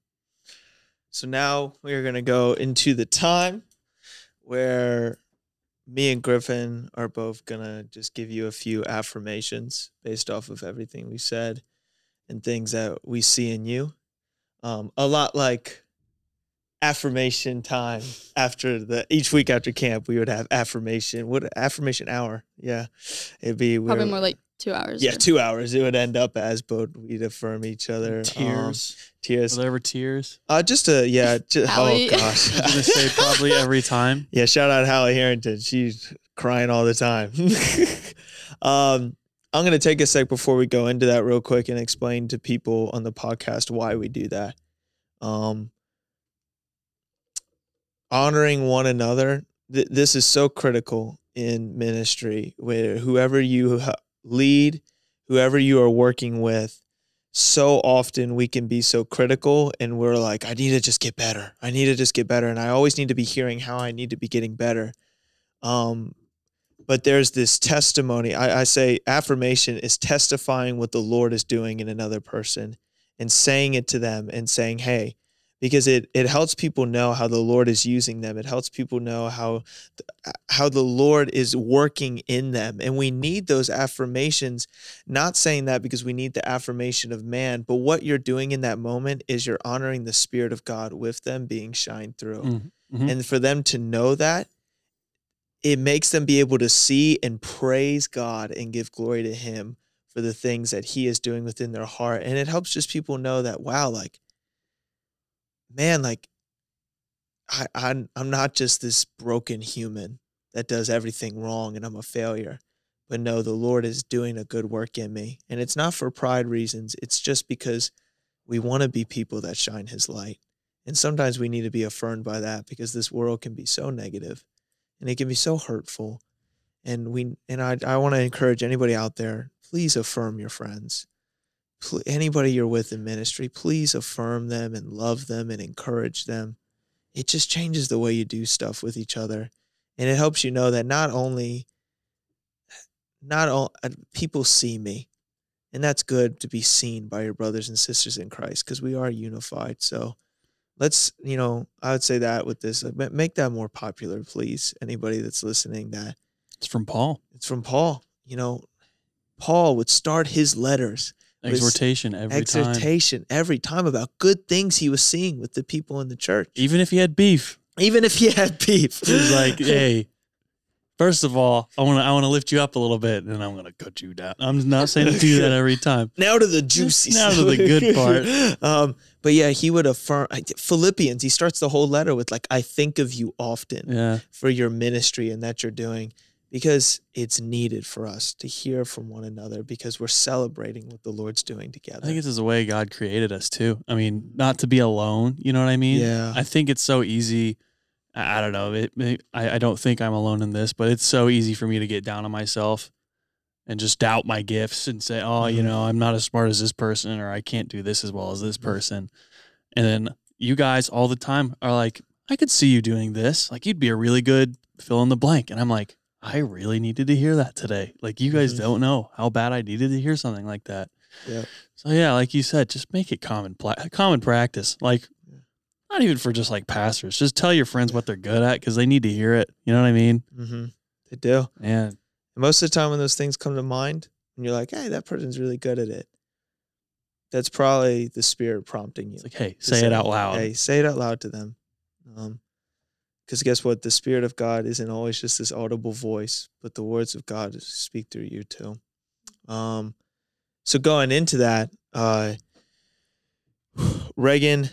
So now we are going to go into the time where me and Griffin are both going to just give you a few affirmations based off of everything we said and things that we see in you. Um, a lot like affirmation time after the each week after camp we would have affirmation what affirmation hour yeah it'd be Probably more like two hours. yeah or- two hours it would end up as both we'd affirm each other um, Tears. tears Were there ever tears? uh, just a yeah. [laughs] Just, oh gosh. I was gonna say probably every time. [laughs] yeah. Shout out Hallie Harrington. She's crying all the time. [laughs] um, I'm gonna take a sec before we go into that real quick and explain to people on the podcast why we do that. Um, honoring one another. Th- this is so critical in ministry. Where whoever you ha- lead, whoever you are working with, so often we can be so critical and we're like, I need to just get better. I need to just get better. And I always need to be hearing how I need to be getting better. Um, but there's this testimony. I, I say affirmation is testifying what the Lord is doing in another person and saying it to them and saying, hey, because it it helps people know how the Lord is using them. It helps people know how how the Lord is working in them. And we need those affirmations, not saying that because we need the affirmation of man, but what you're doing in that moment is you're honoring the spirit of God with them being shined through. Mm-hmm. And for them to know that it makes them be able to see and praise God and give glory to him for the things that he is doing within their heart. And it helps just people know that wow, like man, like I, I'm I'm not just this broken human that does everything wrong and I'm a failure. But no, the Lord is doing a good work in me. And it's not for pride reasons. It's just because we want to be people that shine his light. And sometimes we need to be affirmed by that because this world can be so negative and it can be so hurtful. And we and I I want to encourage anybody out there, please affirm your friends anybody you're with in ministry, please affirm them and love them and encourage them. It just changes the way you do stuff with each other. And it helps you know that not only not all uh, people see me. And that's good to be seen by your brothers and sisters in Christ because we are unified. So let's, you know, I would say that with this, make that more popular, please. Anybody that's listening, that it's from Paul. It's from Paul. You know, Paul would start his letters exhortation every time. exhortation time. every time about good things he was seeing with the people in the church. Even if he had beef. Even if he had beef. He was like, [laughs] hey, first of all, I want to I want to lift you up a little bit, and I'm going to cut you down. I'm not saying to do that [laughs] every time. Now to the juicy. now to the good part. [laughs] um, but yeah, he would affirm Philippians. He starts the whole letter with like, "I think of you often yeah. for your ministry and that you're doing." Because it's needed for us to hear from one another because we're celebrating what the Lord's doing together. I think it's is the way God created us too. I mean, not to be alone. You know what I mean? Yeah. I think it's so easy. I, don't know. It, I, I don't think I'm alone in this, but it's so easy for me to get down on myself and just doubt my gifts and say, oh, you Mhm. know, I'm not as smart as this person or I can't do this as well as this Mhm. person. And then you guys all the time are like, I could see you doing this. Like you'd be a really good fill in the blank. And I'm like, I really needed to hear that today. Like you guys Mhm. don't know how bad I needed to hear something like that. Yeah. So yeah, like you said, just make it common pla- common practice. Like not even for just like pastors. Just tell your friends what they're good at because they need to hear it. You know what I mean? Mm-hmm. They do. Yeah. And most of the time when those things come to mind and you're like, hey, that person's really good at it, that's probably the spirit prompting you. it's like, hey, to say it out loud. Hey, say it out loud to them. Um, because guess what? The Spirit of God isn't always just this audible voice, but the words of God speak through you too. Um, so going into that, uh, Reagan,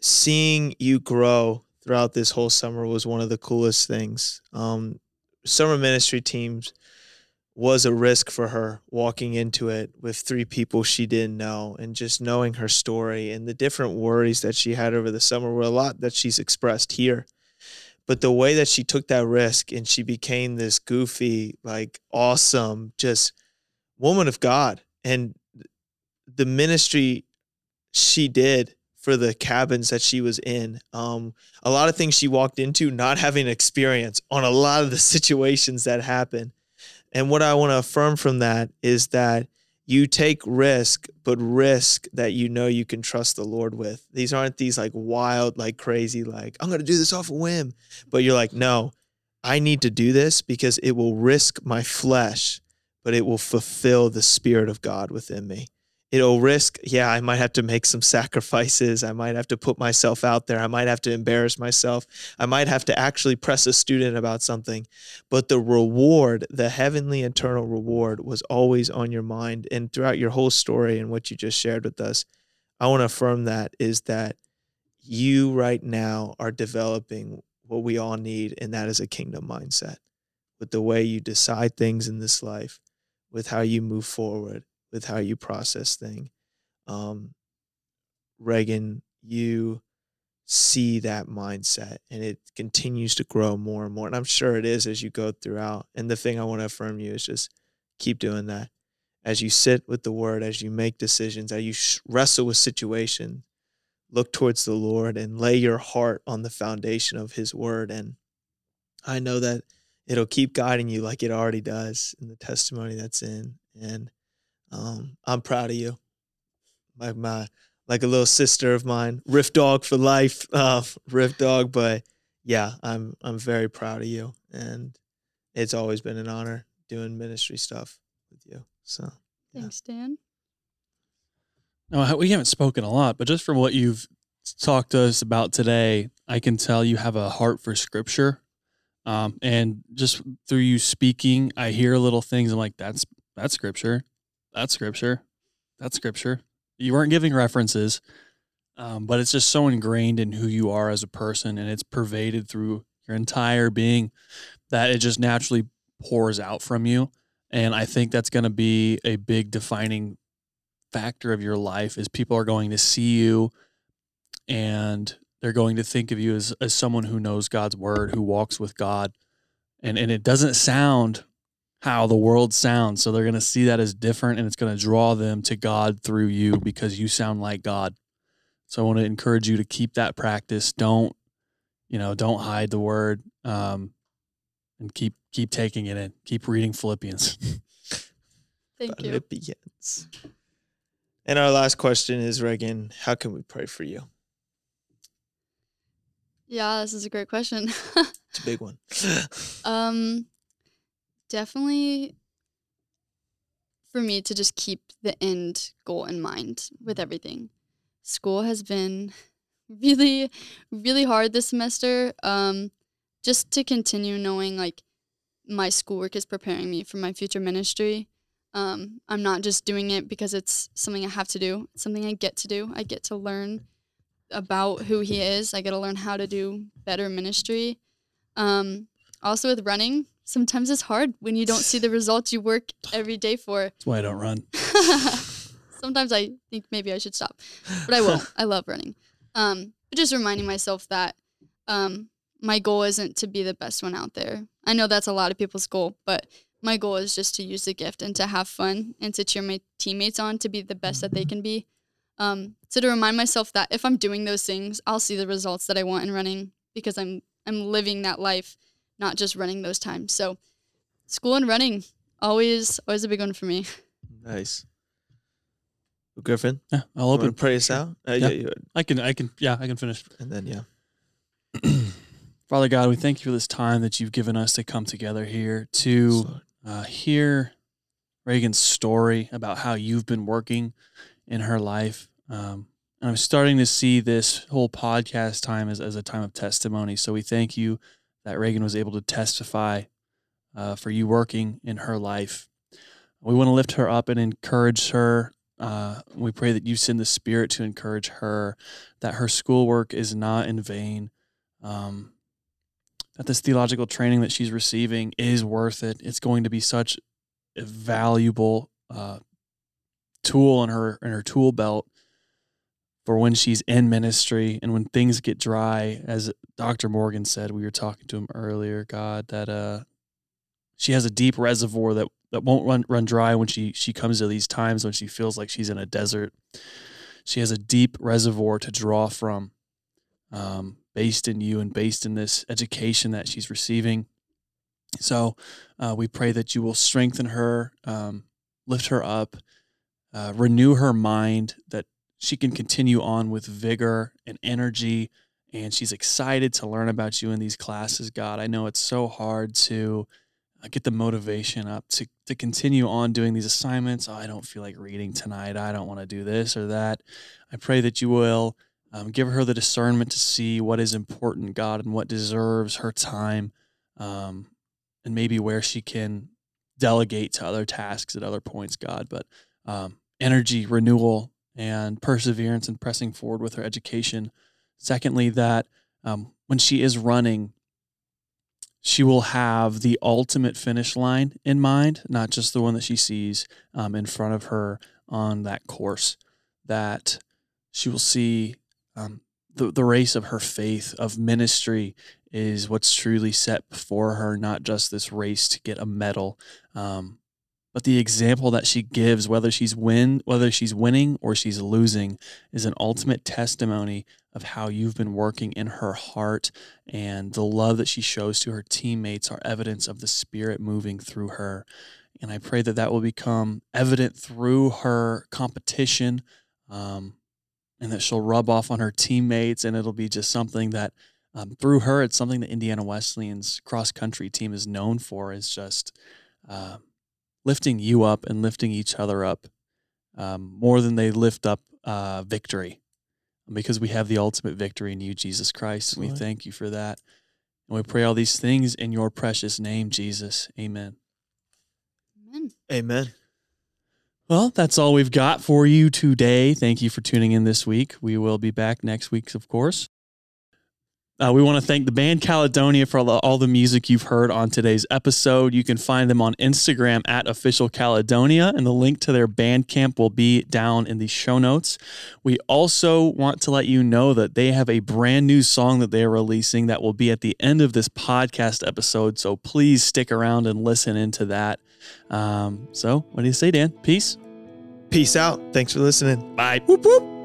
seeing you grow throughout this whole summer was one of the coolest things. Um, summer ministry teams was a risk for her walking into it with three people she didn't know and just knowing her story and the different worries that she had over the summer were a lot that she's expressed here. But the way that she took that risk and she became this goofy, like awesome, just woman of God. And the ministry she did for the cabins that she was in. Um, a lot of things she walked into not having experience on a lot of the [laughs] situations that happened. And what I want to affirm from that is that you take risk, but risk that you know you can trust the Lord with. These aren't these like wild, like crazy, like, I'm going to do this off a whim. But you're like, no, I need to do this because it will risk my flesh, but it will fulfill the Spirit of God within me it'll risk yeah i might have to make some sacrifices. I might have to put myself out there. I might have to embarrass myself. I might have to actually press a student about something. But the reward the heavenly eternal reward was always on your mind. And throughout your whole story and what you just shared with us i want to affirm that is that you right now are developing what we all need and that is a kingdom mindset. With the way you decide things in this life with how you move forward with how you process thing. Um, Reagan, you see that mindset and it continues to grow more and more. And I'm sure it is as you go throughout. And the thing I want to affirm you is just keep doing that. As you sit with the word, as you make decisions, as you wrestle with situations, look towards the Lord and lay your heart on the foundation of his word. And I know that it'll keep guiding you like it already does in the testimony that's in. And um, I'm proud of you. Like my like a little sister of mine, Riff Dog for life, [laughs] uh, Riff Dog. But yeah, I'm I'm very proud of you, and it's always been an honor doing ministry stuff with you. So yeah. Thanks, Dan. No, we haven't spoken a lot, but just from what you've talked to us about today, I can tell you have a heart for scripture. Um, and just through you speaking, I hear little things. I'm like, that's that's scripture, that's scripture, that's scripture. You weren't giving references, um, but it's just so ingrained in who you are as a person, and it's pervaded through your entire being that it just naturally pours out from you. And I think that's going to be a big defining factor of your life is people are going to see you and they're going to think of you as, as someone who knows God's word, who walks with God. And and it doesn't sound how the world sounds. So they're going to see that as different and it's going to draw them to God through you because you sound like God. So I want to encourage you to keep that practice. Don't, you know, don't hide the word. Um, and keep keep taking it in. Keep reading Philippians. [laughs] Thank you. Philippians. And our last question is Reagan, how can we pray for you? Yeah, this is a great question. [laughs] It's a big one. um, definitely for me to just keep the end goal in mind with everything. School has been [laughs] really, really hard this semester. Um, just to continue knowing like my schoolwork is preparing me for my future ministry. Um, I'm not just doing it because it's something I have to do. It's something I get to do. I get to learn about who he is. I get to learn how to do better ministry. Um, also with running, sometimes it's hard when you don't see the [sighs] results you work every day for. That's why I don't run. [laughs] sometimes I think maybe I should stop, but I will. I love running. Um, but just reminding myself that um, my goal isn't to be the best one out there. I know that's a lot of people's goal, but my goal is just to use the gift and to have fun and to cheer my teammates on to be the best that they can be. Um, so to remind myself that if I'm doing those things, I'll see the results that I want in running because I'm I'm living that life, not just running those times. So school and running always always a big one for me. Nice. Griffin, Yeah, I'll open open. pray us out. Uh, Yeah. yeah, you- I can, I can, yeah, I can finish. and then yeah. [clears throat] Father God, we thank you for this time that you've given us to come together here to uh, hear Reagan's story about how you've been working in her life. Um, and I'm starting to see this whole podcast time as, as a time of testimony. So we thank you that Reagan was able to testify uh, for you working in her life. We want to lift her up and encourage her. Uh, we pray that you send the Spirit to encourage her, that her schoolwork is not in vain. Um, that this theological training that she's receiving is worth it. It's going to be such a valuable uh, tool in her in her tool belt for when she's in ministry and when things get dry. As Dr. Morgan said, we were talking to him earlier. God, that uh, she has a deep reservoir that that won't run run dry when she she comes to these times when she feels like she's in a desert. She has a deep reservoir to draw from. Um, based in you and based in this education that she's receiving. So uh, we pray that you will strengthen her, um, lift her up, uh, renew her mind, that she can continue on with vigor and energy. And she's excited to learn about you in these classes, God. I know it's so hard to uh, get the motivation up to, to continue on doing these assignments. Oh, I don't feel like reading tonight. I don't want to do this or that. I pray that you will um, give her the discernment to see what is important, God, and what deserves her time, um, and maybe where she can delegate to other tasks at other points, God. But um, energy, renewal, and perseverance and pressing forward with her education. Secondly, that um, when she is running, she will have the ultimate finish line in mind, not just the one that she sees um, in front of her on that course. That she will see um, the, the race of her faith, of ministry, is what's truly set before her, not just this race to get a medal. Um, but the example that she gives, whether she's win, whether she's winning or she's losing, is an ultimate testimony of how you've been working in her heart, and the love that she shows to her teammates are evidence of the Spirit moving through her. And I pray that that will become evident through her competition, um, and that she'll rub off on her teammates, and it'll be just something that um, through her, it's something that Indiana Wesleyan's cross country team is known for is just uh, lifting you up and lifting each other up um, more than they lift up uh, victory because we have the ultimate victory in you, Jesus Christ. And we Absolutely. thank you for that. And we pray all these things in your precious name, Jesus. Amen. Amen. Amen. Well, that's all we've got for you today. Thank you for tuning in this week. We will be back next week, of course. Uh, we want to thank the band Caledonia for all the, all the music you've heard on today's episode. You can find them on Instagram at official Caledonia, and the link to their Bandcamp will be down in the show notes. We also want to let you know that they have a brand new song that they are releasing that will be at the end of this podcast episode. So please stick around and listen into that. Um, so, what do you say, Dan? Peace. Peace out. Thanks for listening. Bye. Whoop, whoop.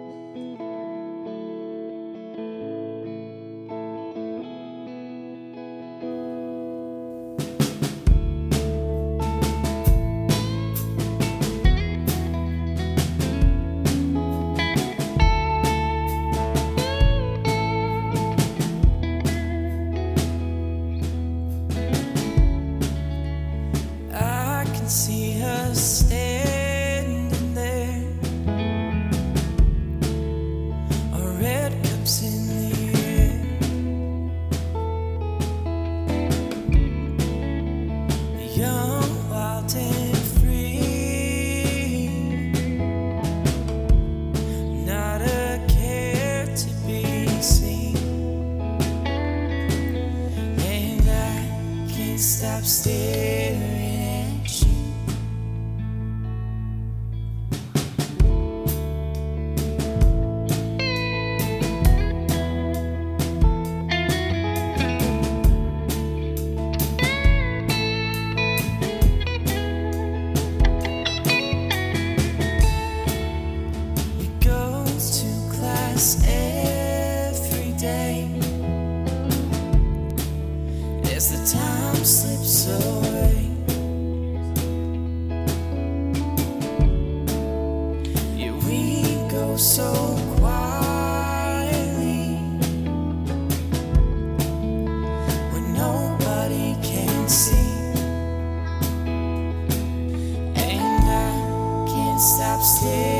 Stop staring